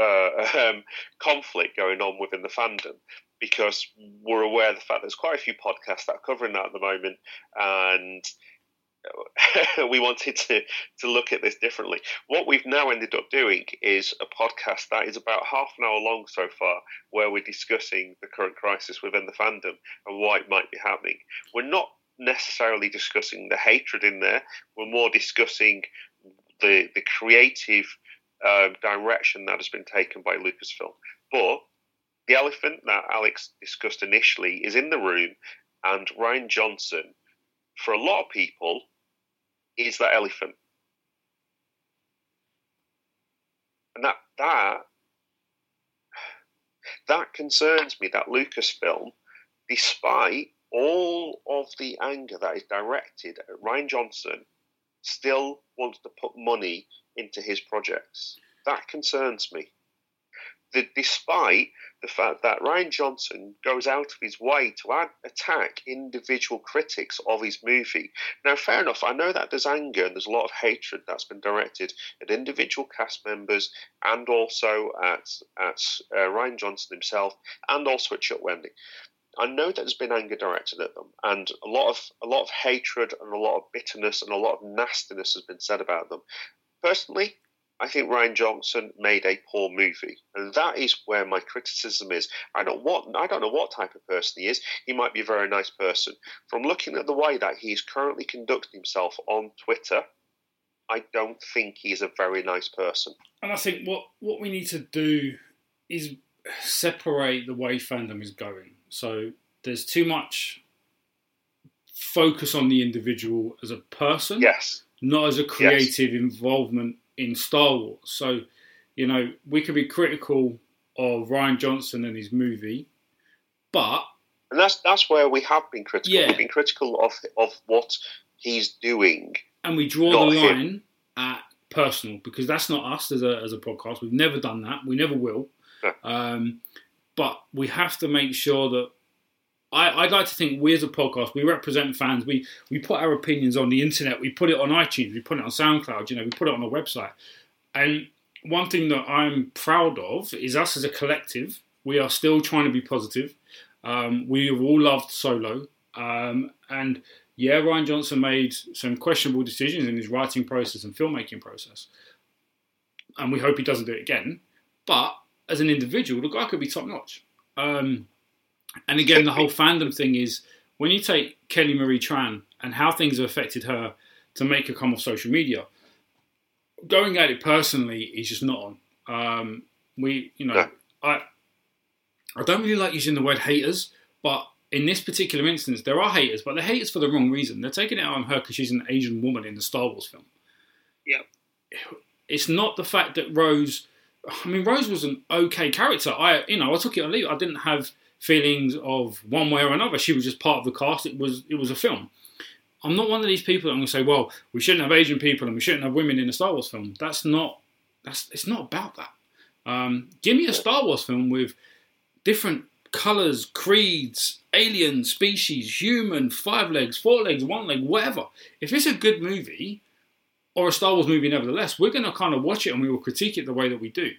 uh, *laughs* um, conflict going on within the fandom because we're aware of the fact there's quite a few podcasts that are covering that at the moment and *laughs* we wanted to, to look at this differently. What we've now ended up doing is a podcast that is about half an hour long so far, where we're discussing the current crisis within the fandom and why it might be happening. We're not necessarily discussing the hatred in there, we're more discussing the, the creative um, direction that has been taken by Lucasfilm. But the elephant that Alex discussed initially is in the room, and Rian Johnson, for a lot of people, is that elephant. And that that that concerns me that Lucasfilm, despite all of the anger that is directed at Rian Johnson, still wants to put money into his projects. That concerns me. The, despite the fact that Rian Johnson goes out of his way to ad- attack individual critics of his movie. Now, fair enough, I know that there's anger and there's a lot of hatred that's been directed at individual cast members and also at, at uh, Rian Johnson himself and also at Chuck Wendig. I know that there's been anger directed at them, and a lot of a lot of hatred and a lot of bitterness and a lot of nastiness has been said about them. Personally, I think Rian Johnson made a poor movie, and that is where my criticism is. I don't what I don't know what type of person he is. He might be a very nice person. From looking at the way that he is currently conducting himself on Twitter, I don't think he's a very nice person. And I think what, what we need to do is separate the way fandom is going. So there's too much focus on the individual as a person, Yes, not as a creative involvement in Star Wars. So, you know, we could be critical of Rian Johnson and his movie, but and that's that's where we have been critical. Yeah. We've been critical of of what he's doing. and we draw the him. line at personal because that's not us as a as a podcast. We've never done that. We never will. No. Um, but we have to make sure that I, would like to think we as a podcast, we represent fans. We we put our opinions on the internet. We put it on iTunes. We put it on SoundCloud. You know, we put it on a website. And one thing that I'm proud of is us as a collective. We are still trying to be positive. Um, we have all loved Solo, um, and yeah, Rian Johnson made some questionable decisions in his writing process and filmmaking process, and we hope he doesn't do it again. But as an individual, the guy could be top notch. Um, and again, the whole fandom thing is when you take Kelly Marie Tran and how things have affected her to make her come off social media, going at it personally is just not on. Um, we, you know, I, I don't really like using the word haters, but in this particular instance, there are haters, but they're haters for the wrong reason. They're taking it out on her because she's an Asian woman in the Star Wars film. Yeah. It's not the fact that Rose. I mean, Rose was an okay character. I, you know, I took it on leave. I didn't have feelings of one way or another. She was just part of the cast. It was it was a film. I'm not one of these people that I'm going to say, well, we shouldn't have Asian people and we shouldn't have women in a Star Wars film. That's not that's it's not about that. Um, give me a Star Wars film with different colors, creeds, alien species, human, five legs, four legs, one leg, whatever. If it's a good movie or a Star Wars movie, nevertheless, we're going to kind of watch it and we will critique it the way that we do.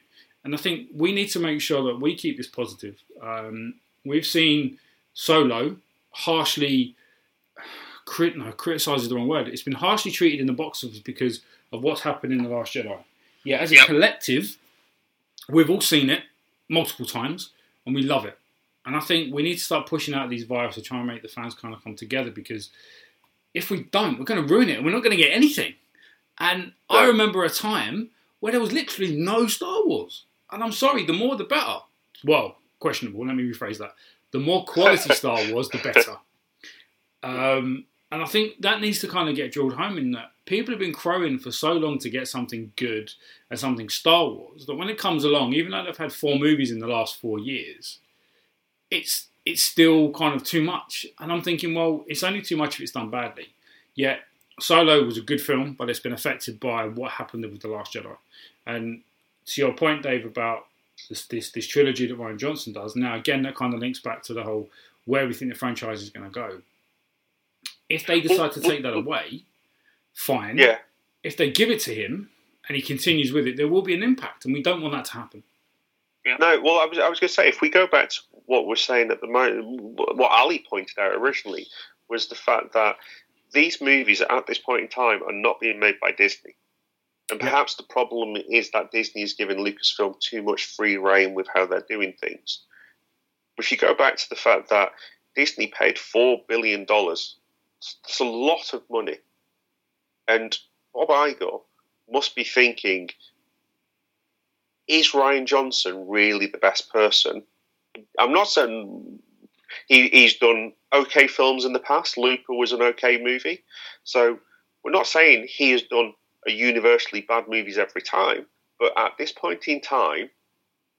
And I think we need to make sure that we keep this positive. Um, we've seen Solo harshly crit, no, criticize is the wrong word. It's been harshly treated in the box office because of what's happened in the Last Jedi. Yeah, as a yep. collective, we've all seen it multiple times and we love it. And I think we need to start pushing out these vibes to try and make the fans kind of come together because if we don't, we're going to ruin it and we're not going to get anything. And I remember a time where there was literally no Star Wars. And I'm sorry, the more the better. Well, questionable, let me rephrase that. The more quality *laughs* Star Wars, the better. Um, and I think that needs to kind of get drilled home in that people have been crowing for so long to get something good and something Star Wars that when it comes along, even though they've had four movies in the last four years, it's it's still kind of too much. And I'm thinking, well, it's only too much if it's done badly. Yet Solo was a good film, but it's been affected by what happened with the Last Jedi. And to your point, Dave, about this this, this trilogy that Rian Johnson does. Now, again, that kind of links back to the whole where we think the franchise is going to go. If they decide to take that away, fine. Yeah. If they give it to him and he continues with it, there will be an impact, and we don't want that to happen. Yeah. No, well, I was, I was going to say, if we go back to what we're saying at the moment, what Ali pointed out originally was the fact that these movies at this point in time are not being made by Disney. And perhaps yeah. the problem is that Disney is giving Lucasfilm too much free reign with how they're doing things. If you go back to the fact that Disney paid $4 billion, it's a lot of money and Bob Iger must be thinking, is Rian Johnson really the best person? I'm not saying he, he's done okay films in the past. Looper was an okay movie. So we're not saying he has done a universally bad movies every time. But at this point in time,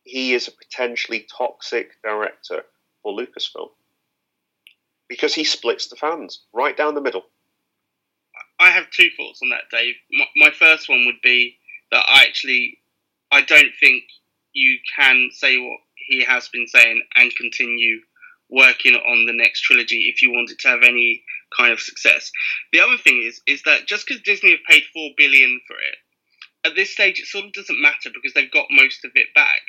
he is a potentially toxic director for Lucasfilm because he splits the fans right down the middle. I have two thoughts on that, Dave. My, first one would be that I actually I don't think you can say what he has been saying and continue working on the next trilogy if you want it to have any kind of success. The other thing is is that just because Disney have paid four billion for it, at this stage it sort of doesn't matter because they've got most of it back.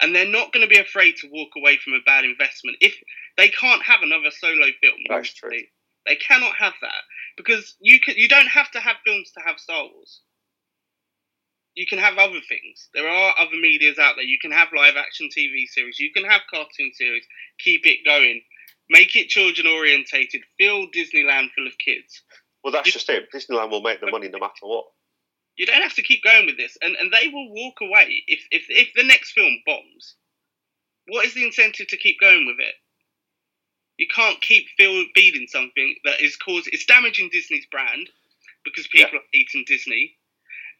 And they're not going to be afraid to walk away from a bad investment. If they can't have another solo film, That's true. They, they cannot have that because you can, you don't have to have films to have Star Wars. You can have other things. There are other medias out there. You can have live action TV series. You can have cartoon series. Keep it going. Make it children orientated. Fill Disneyland full of kids. Well, that's you, just it. Disneyland will make the money no matter what. You don't have to keep going with this, and and they will walk away if if if the next film bombs. What is the incentive to keep going with it? You can't keep feeding something that is causing it's damaging Disney's brand because people yeah. are eating Disney,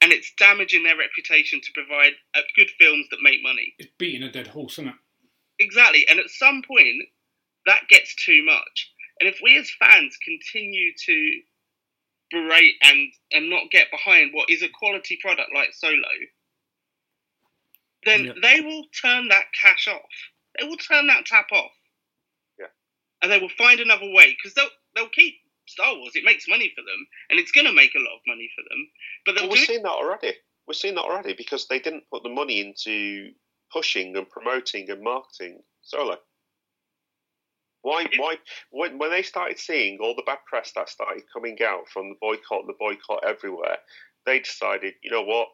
and it's damaging their reputation to provide uh, good films that make money. It's beating a dead horse, isn't it? Exactly, and at some point that gets too much. And if we as fans continue to berate and and not get behind what is a quality product like Solo, then they will turn that cash off. They will turn that tap off. Yeah. And they will find another way because they'll they'll keep Star Wars. It makes money for them, and it's going to make a lot of money for them. But Well, do we've it. seen that already. We've seen that already because they didn't put the money into pushing and promoting and marketing Solo. Why? Why? When, when they started seeing all the bad press that started coming out from the boycott, the boycott everywhere, they decided, you know what?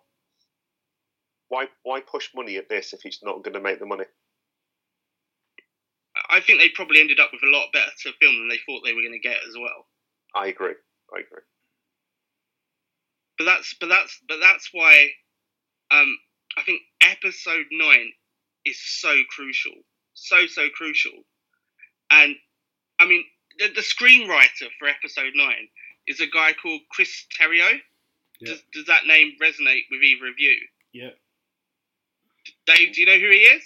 Why? Why push money at this if it's not going to make the money? I think they probably ended up with a lot better film than they thought they were going to get as well. I agree. I agree. But that's but that's but that's why um, I think episode nine is so crucial, so so crucial. And I mean, the, the screenwriter for episode nine is a guy called Chris Terrio. Yeah. Does, does that name resonate with either of you? Yeah. Dave, do you know who he is?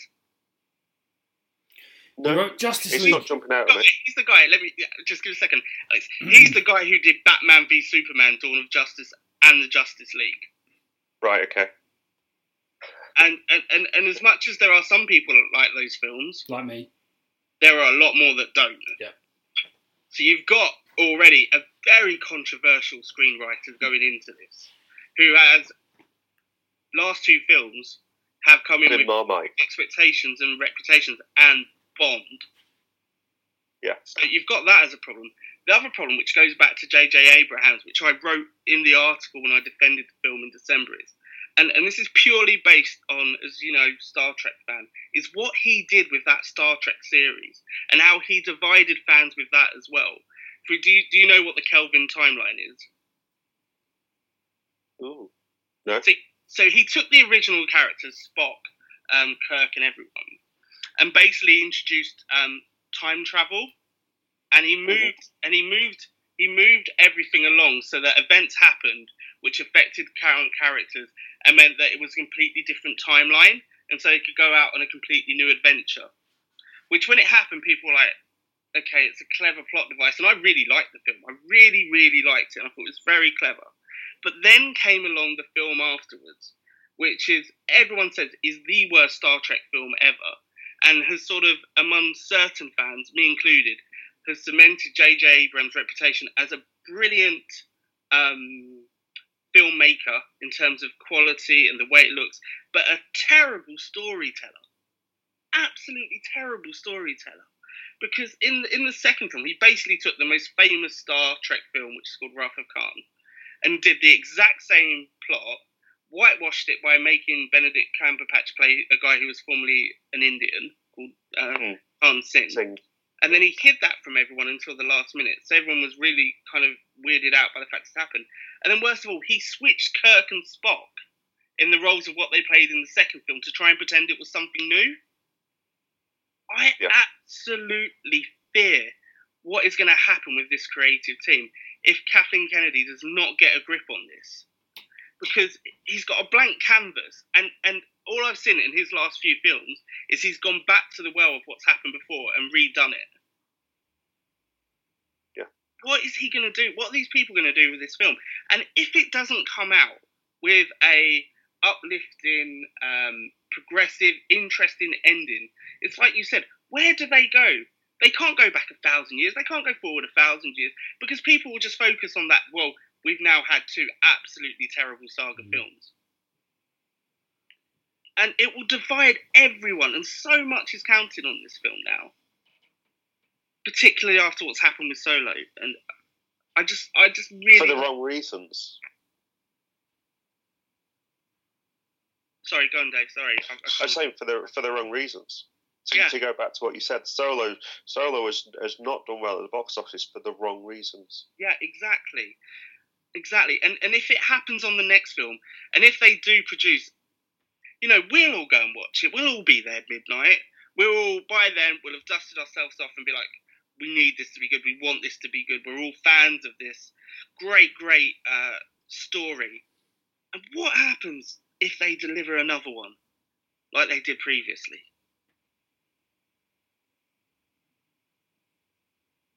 He No, wrote Justice it's League. not jumping out at Oh, he's the guy. Let me yeah, just give a second. Alex. Mm-hmm. He's the guy who did Batman v Superman: Dawn of Justice and the Justice League. Right. Okay. And and, and, and as much as there are some people that like those films, like me. There are a lot more that don't. Yeah. So you've got already a very controversial screenwriter going into this, who has last two films have come in Good with Marmite. expectations and reputations and bombed. Yeah. So you've got that as a problem. The other problem, which goes back to J.J. Abrams, which I wrote in the article when I defended the film in December, is, and, and this is purely based on, as you know, Star Trek fan, is what he did with that Star Trek series and how he divided fans with that as well. Do, you, do you know what the Kelvin timeline is? Ooh. No. So, so he took the original characters, Spock, um, Kirk, and everyone, and basically introduced um, time travel, and he moved and he moved he moved everything along so that events happened which affected current characters and meant that it was a completely different timeline, and so he could go out on a completely new adventure. Which, when it happened, people were like, "Okay, it's a clever plot device," and I really liked the film. I really, really liked it. I thought it was very clever. But then came along the film afterwards, which is everyone says is the worst Star Trek film ever, and has sort of among certain fans, me included, has cemented J.J. Abrams' reputation as a brilliant um, filmmaker in terms of quality and the way it looks, but a terrible storyteller. Absolutely terrible storyteller. Because in in the second film, he basically took the most famous Star Trek film, which is called Wrath of Khan, and did the exact same plot, whitewashed it by making Benedict Cumberbatch play a guy who was formerly an Indian called uh, Mhm. Khan Singh. Sing. And then he hid that from everyone until the last minute. So everyone was really kind of weirded out by the fact it happened. And then worst of all, he switched Kirk and Spock in the roles of what they played in the second film to try and pretend it was something new. I Yeah. absolutely fear what is going to happen with this creative team if Kathleen Kennedy does not get a grip on this. Because he's got a blank canvas, and, and all I've seen in his last few films is he's gone back to the well of what's happened before and redone it. Yeah. What is he going to do? What are these people going to do with this film? And if it doesn't come out with a uplifting, um, progressive, interesting ending, it's like you said. Where do they go? They can't go back a thousand years. They can't go forward a thousand years because people will just focus on that. Well, we've now had two absolutely terrible saga Mm. films and it will divide everyone. And so much is counted on this film now, particularly after what's happened with Solo. And I just, I just really, For the wrong reasons. sorry, go on, Dave. Sorry, I, I I'm saying for the for the wrong reasons. To, Yeah. to go back to what you said, Solo Solo has, has not done well at the box office for the wrong reasons. yeah, exactly, exactly. And and if it happens on the next film, and if they do produce, you know, we'll all go and watch it. We'll all be there at midnight. We'll all by then we'll have dusted ourselves off and be like, we need this to be good. We want this to be good. We're all fans of this great, great uh, story. And what happens if they deliver another one like they did previously?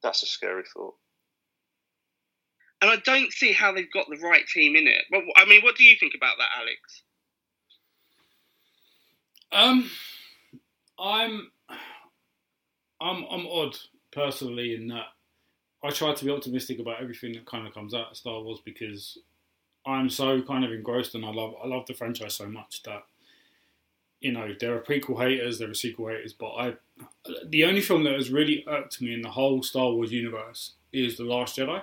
That's a scary thought. And I don't see how they've got the right team in it. Well, I mean, what do you think about that, Alex? Um, I'm, I'm, I'm odd personally in that I try to be optimistic about everything that kind of comes out of Star Wars because I'm so kind of engrossed and I love I love the franchise so much that you know there are prequel haters, there are sequel haters, but I the only film that has really irked me in the whole Star Wars universe is The Last Jedi.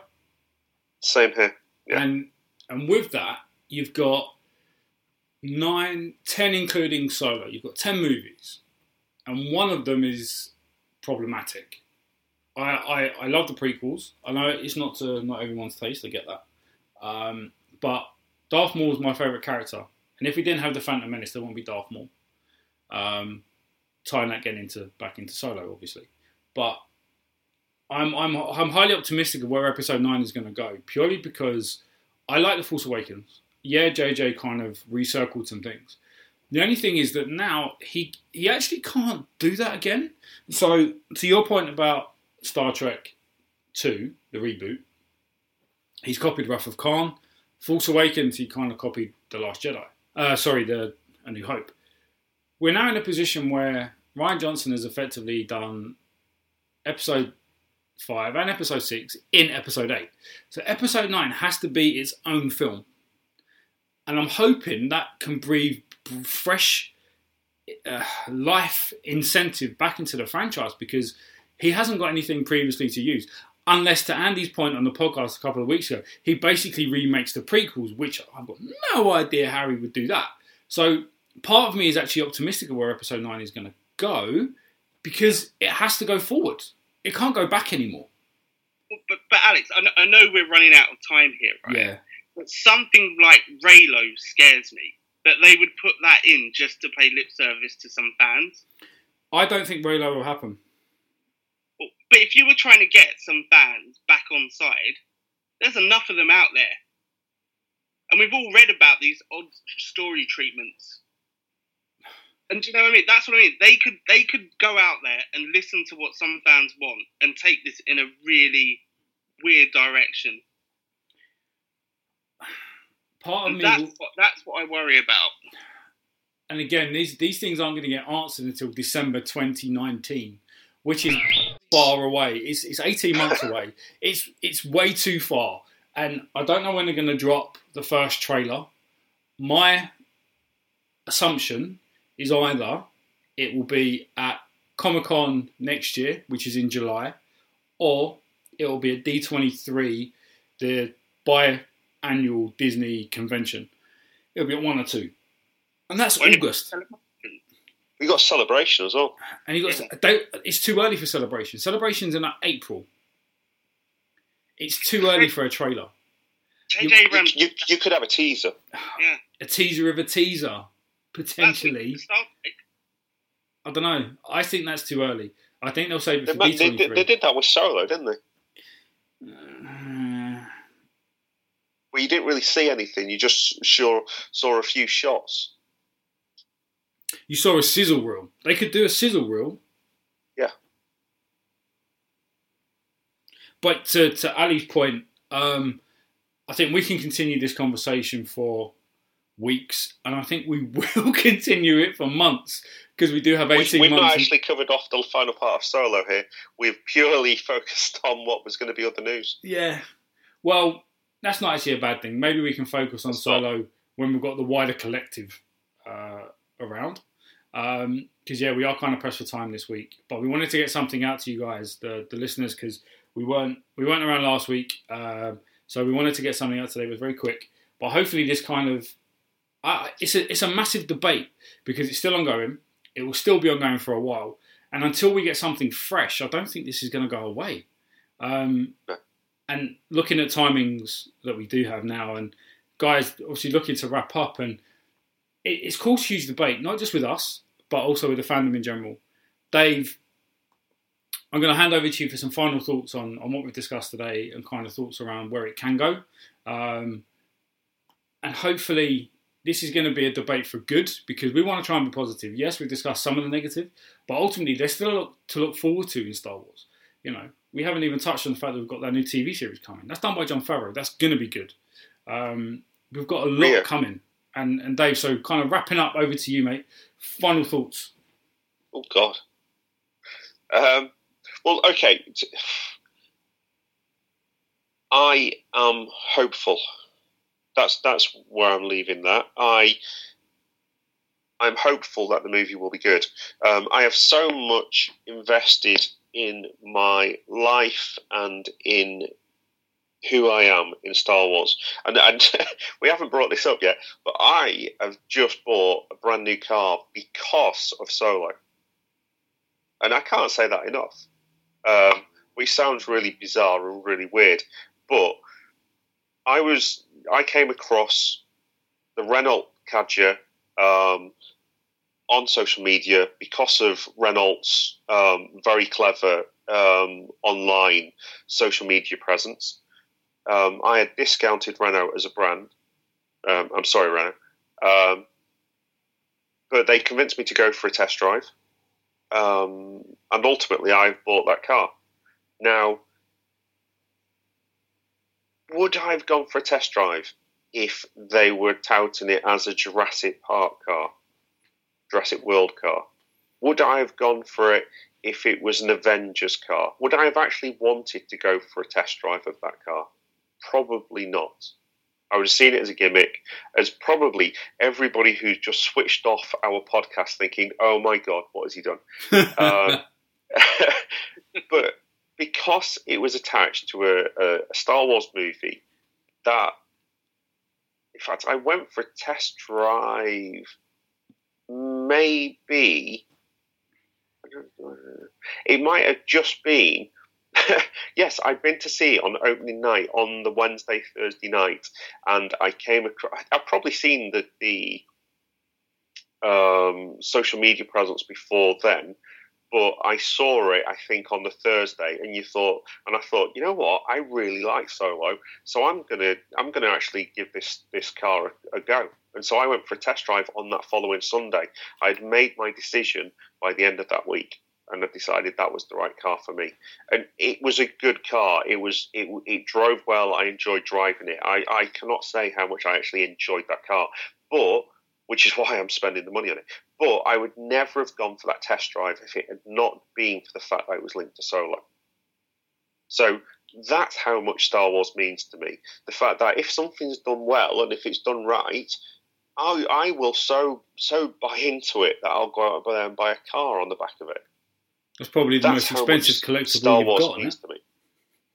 Same here. Yeah. And and with that, you've got nine, ten, including Solo. You've got ten movies, and one of them is problematic. I, I, I love the prequels. I know it's not to not everyone's taste. I get that, um, but Darth Maul is my favorite character. And if we didn't have the Phantom Menace, there wouldn't be Darth Maul. Um, tying that again into back into Solo, obviously, but I'm I'm I'm highly optimistic of where Episode Nine is going to go, purely because I like the Force Awakens. Yeah, JJ kind of recircled some things. The only thing is that now he he actually can't do that again. So to your point about Star Trek Two, the reboot, he's copied Wrath of Khan. Force Awakens, he kind of copied The Last Jedi. Uh, sorry, the A New Hope. We're now in a position where Rian Johnson has effectively done episode five and episode six in episode eight. So episode nine has to be its own film. And I'm hoping that can breathe fresh uh, life incentive back into the franchise because he hasn't got anything previously to use. Unless, to Andy's point on the podcast a couple of weeks ago, he basically remakes the prequels, which I've got no idea how he would do that. So, part of me is actually optimistic of where episode 9 is going to go because it has to go forward. It can't go back anymore. But, but Alex, I know, I know we're running out of time here, right? Yeah. But something like Reylo scares me. That they would put that in just to pay lip service to some fans. I don't think Reylo will happen. Oh, but if you were trying to get some fans back on side, there's enough of them out there. And we've all read about these odd story treatments. And do you know what I mean? That's what I mean. They could they could go out there and listen to what some fans want and take this in a really weird direction. Part of me, that's will- what that's what I worry about. and again, these these things aren't going to get answered until December 2019, which is *laughs* far away. It's it's 18 months away. *laughs* It's it's way too far, and I don't know when they're going to drop the first trailer. My assumption is either it will be at Comic Con next year, which is in July, or it will be at D23, the biannual Disney convention. It'll be at one or two, and that's When- August. We got celebration as well. And you got they, it's too early for celebration. Celebrations in April. It's too early for a trailer. You, you, you could have a teaser. *sighs* yeah, A teaser of a teaser, potentially. I don't know. I think that's too early. I think they'll save it for ma- D they, they did that with Solo, didn't they? Well, you didn't really see anything. You just sure saw a few shots. You saw a sizzle reel. They could do a sizzle reel. Yeah. But to, to Ali's point, um, I think we can continue this conversation for weeks, and I think we *laughs* will continue it for months because we do have We've, 18 we've not actually covered off the final part of Solo here. We've purely *laughs* focused on what was going to be other news. Yeah. Well, that's not actually a bad thing. Maybe we can focus on solo when we've got the wider collective uh, around. Because yeah, we are kind of pressed for time this week, but we wanted to get something out to you guys, the the listeners, because we weren't we weren't around last week, um, so we wanted to get something out today. It was very quick, but hopefully this kind of uh, it's a it's a massive debate because it's still ongoing. It will still be ongoing for a while, and until we get something fresh, I don't think this is going to go away. Um, and looking at timings that we do have now, and guys obviously looking to wrap up, and it, it's caused huge debate, not just with us, but also with the fandom in general. Dave, I'm going to hand over to you for some final thoughts on, on what we've discussed today and kind of thoughts around where it can go. Um, and hopefully, this is going to be a debate for good because we want to try and be positive. Yes, we've discussed some of the negative, but ultimately, there's still a lot to look forward to in Star Wars. You know, we haven't even touched on the fact that we've got that new TV series coming. That's done by Jon Favreau. That's going to be good. Um, we've got a lot Yeah. coming. And, and Dave, so kind of wrapping up over to you, mate. Final thoughts. Oh God. Um, Well, okay. I am hopeful. That's that's where I'm leaving that. I I'm hopeful that the movie will be good. Um, I have so much invested in my life and in who I am in Star Wars. And, and *laughs* we haven't brought this up yet, but I have just bought a brand new car because of Solo. And I can't say that enough. Um, which sounds really bizarre and really weird, but I was I came across the Renault Kadjar um, on social media because of Renault's um, very clever um, online social media presence. Um, I had discounted Renault as a brand. Um, I'm sorry, Renault. Um, but they convinced me to go for a test drive. Um, and ultimately, I bought that car. Now, would I have gone for a test drive if they were touting it as a Jurassic Park car? Jurassic World car? Would I have gone for it if it was an Avengers car? Would I have actually wanted to go for a test drive of that car? Probably not. I would have seen it as a gimmick, as probably everybody who's just switched off our podcast thinking, oh my God, what has he done? uh, *laughs* *laughs* but because it was attached to a, a, Star Wars movie, that, in fact, I went for a test drive maybe it might have just been *laughs* yes i'd been to see it on opening night on the wednesday thursday night and i came across i've probably seen the the um, social media presence before then but I saw it, I think, on the Thursday, and you thought, and I thought, you know what, I really like Solo, so I'm gonna, I'm gonna actually give this this car a, a go. And so I went for a test drive on that following Sunday. I'd made my decision by the end of that week, and I decided that was the right car for me. And it was a good car. It was, it, it drove well. I enjoyed driving it. I, I cannot say how much I actually enjoyed that car, but which is *laughs* why I'm spending the money on it. But I would never have gone for that test drive if it had not been for the fact that it was linked to Solo. So that's how much Star Wars means to me. The fact that if something's done well and if it's done right, I, I will so so buy into it that I'll go out there and buy a car on the back of it. That's probably the that's most expensive collectible Star Wars you've got. Means to me.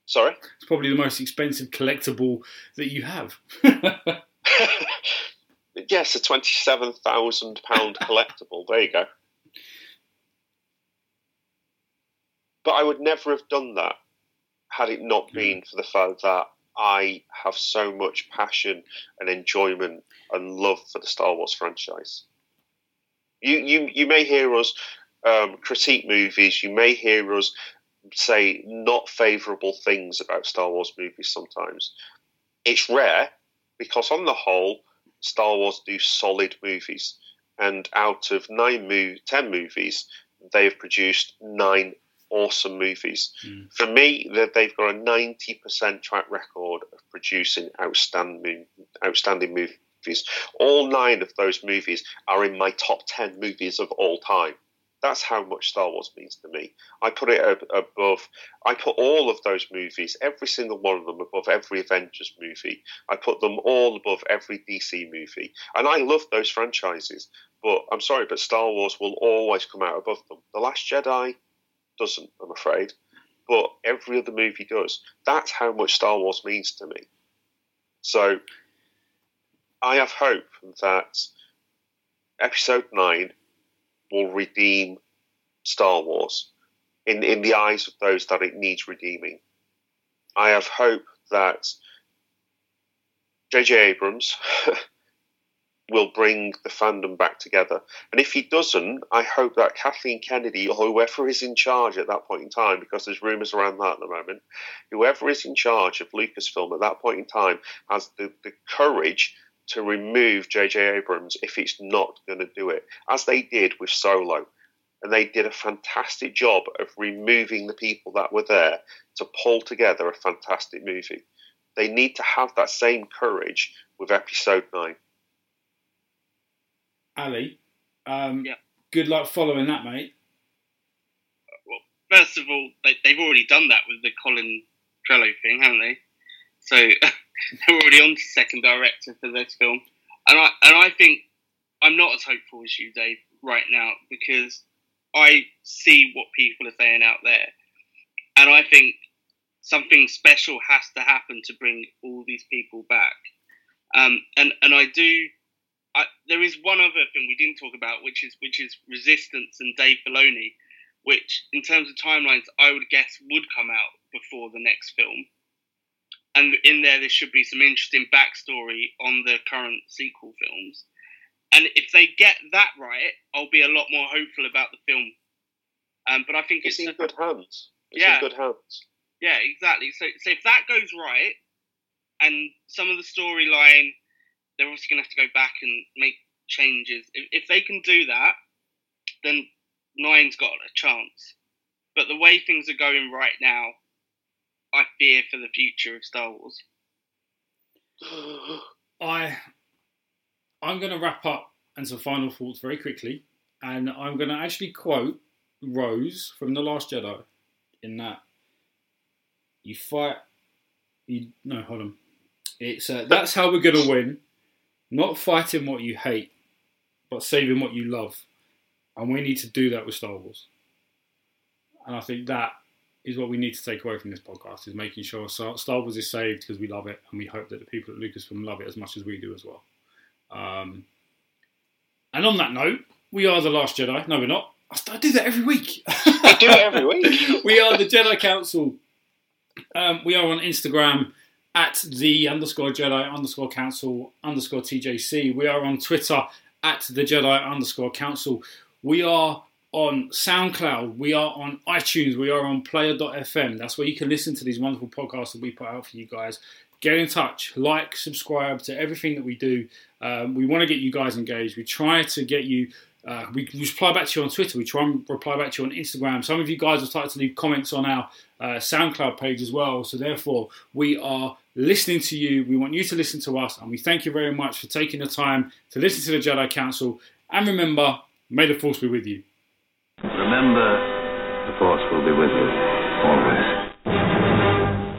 Sorry, it's probably the most expensive collectible that you have. *laughs* yes, a twenty-seven thousand pound collectible. There you go. But I would never have done that had it not been for the fact that I have so much passion and enjoyment and love for the Star Wars franchise. You you you may hear us um, critique movies. You may hear us say not favourable things about Star Wars movies. Sometimes it's rare because, on the whole, Star Wars do solid movies, and out of nine mov- ten movies, they have produced nine awesome movies. Mm. For me, that they've got a ninety percent track record of producing outstanding outstanding movies. All nine of those movies are in my top ten movies of all time. That's how much Star Wars means to me. I put it above. I put all of those movies, every single one of them, above every Avengers movie. I put them all above every DC movie, and I love those franchises. But I'm sorry, but Star Wars will always come out above them. The Last Jedi doesn't, I'm afraid, but every other movie does. That's how much Star Wars means to me. So I have hope that Episode Nine will redeem Star Wars in, in the eyes of those that it needs redeeming. I have hope that J.J. Abrams *laughs* will bring the fandom back together. And if he doesn't, I hope that Kathleen Kennedy or whoever is in charge at that point in time, because there's rumours around that at the moment, whoever is in charge of Lucasfilm at that point in time has the, the courage to remove J.J. Abrams if it's not going to do it, as they did with Solo. And they did a fantastic job of removing the people that were there to pull together a fantastic movie. They need to have that same courage with Episode 9. Ali, um, yeah. good luck following that, mate. Well, first of all, they, they've already done that with the Colin Trevorrow thing, haven't they? So *laughs* they're already on to second director for this film, and I and I think I'm not as hopeful as you, Dave, right now because I see what people are saying out there, and I think something special has to happen to bring all these people back. Um, and and I do. I, there is one other thing we didn't talk about, which is which is Resistance and Dave Filoni, which in terms of timelines, I would guess would come out before the next film. And in there, there should be some interesting backstory on the current sequel films. And if they get that right, I'll be a lot more hopeful about the film. Um, but I think it's, it's in good hands. It's Yeah. good hands. yeah, exactly. So, so if that goes right, and some of the storyline, they're obviously going to have to go back and make changes. If, if they can do that, then Nine's got a chance. But the way things are going right now, I fear for the future of Star Wars. *sighs* I I'm going to wrap up and some final thoughts very quickly, and I'm going to actually quote Rose from the Last Jedi in that you fight. You no, hold on. It's uh, that's how we're going to win, not fighting what you hate, but saving what you love, and we need to do that with Star Wars. And I think that is what we need to take away from this podcast: is making sure Star Wars is saved because we love it, and we hope that the people at Lucasfilm love it as much as we do as well. Um, and on that note, we are the Last Jedi. No, we're not. I do that every week. I do it every week. *laughs* we are the Jedi Council. Um, we are on Instagram at the underscore Jedi underscore Council underscore TJC. We are on Twitter at the Jedi underscore Council. We are on SoundCloud. We are on iTunes. We are on Player.fm. That's where you can listen to these wonderful podcasts that we put out for you guys. Get in touch, like, subscribe to everything that we do. Um, we want to get you guys engaged. We try to get you uh, we reply back to you on Twitter. We try and reply back to you on Instagram. Some of you guys have started to leave comments on our uh, SoundCloud page as well. So therefore, we are listening to you. We want you to listen to us, and we thank you very much for taking the time to listen to the Jedi Council. And remember, may the Force be with you. Remember, the Force will be with you.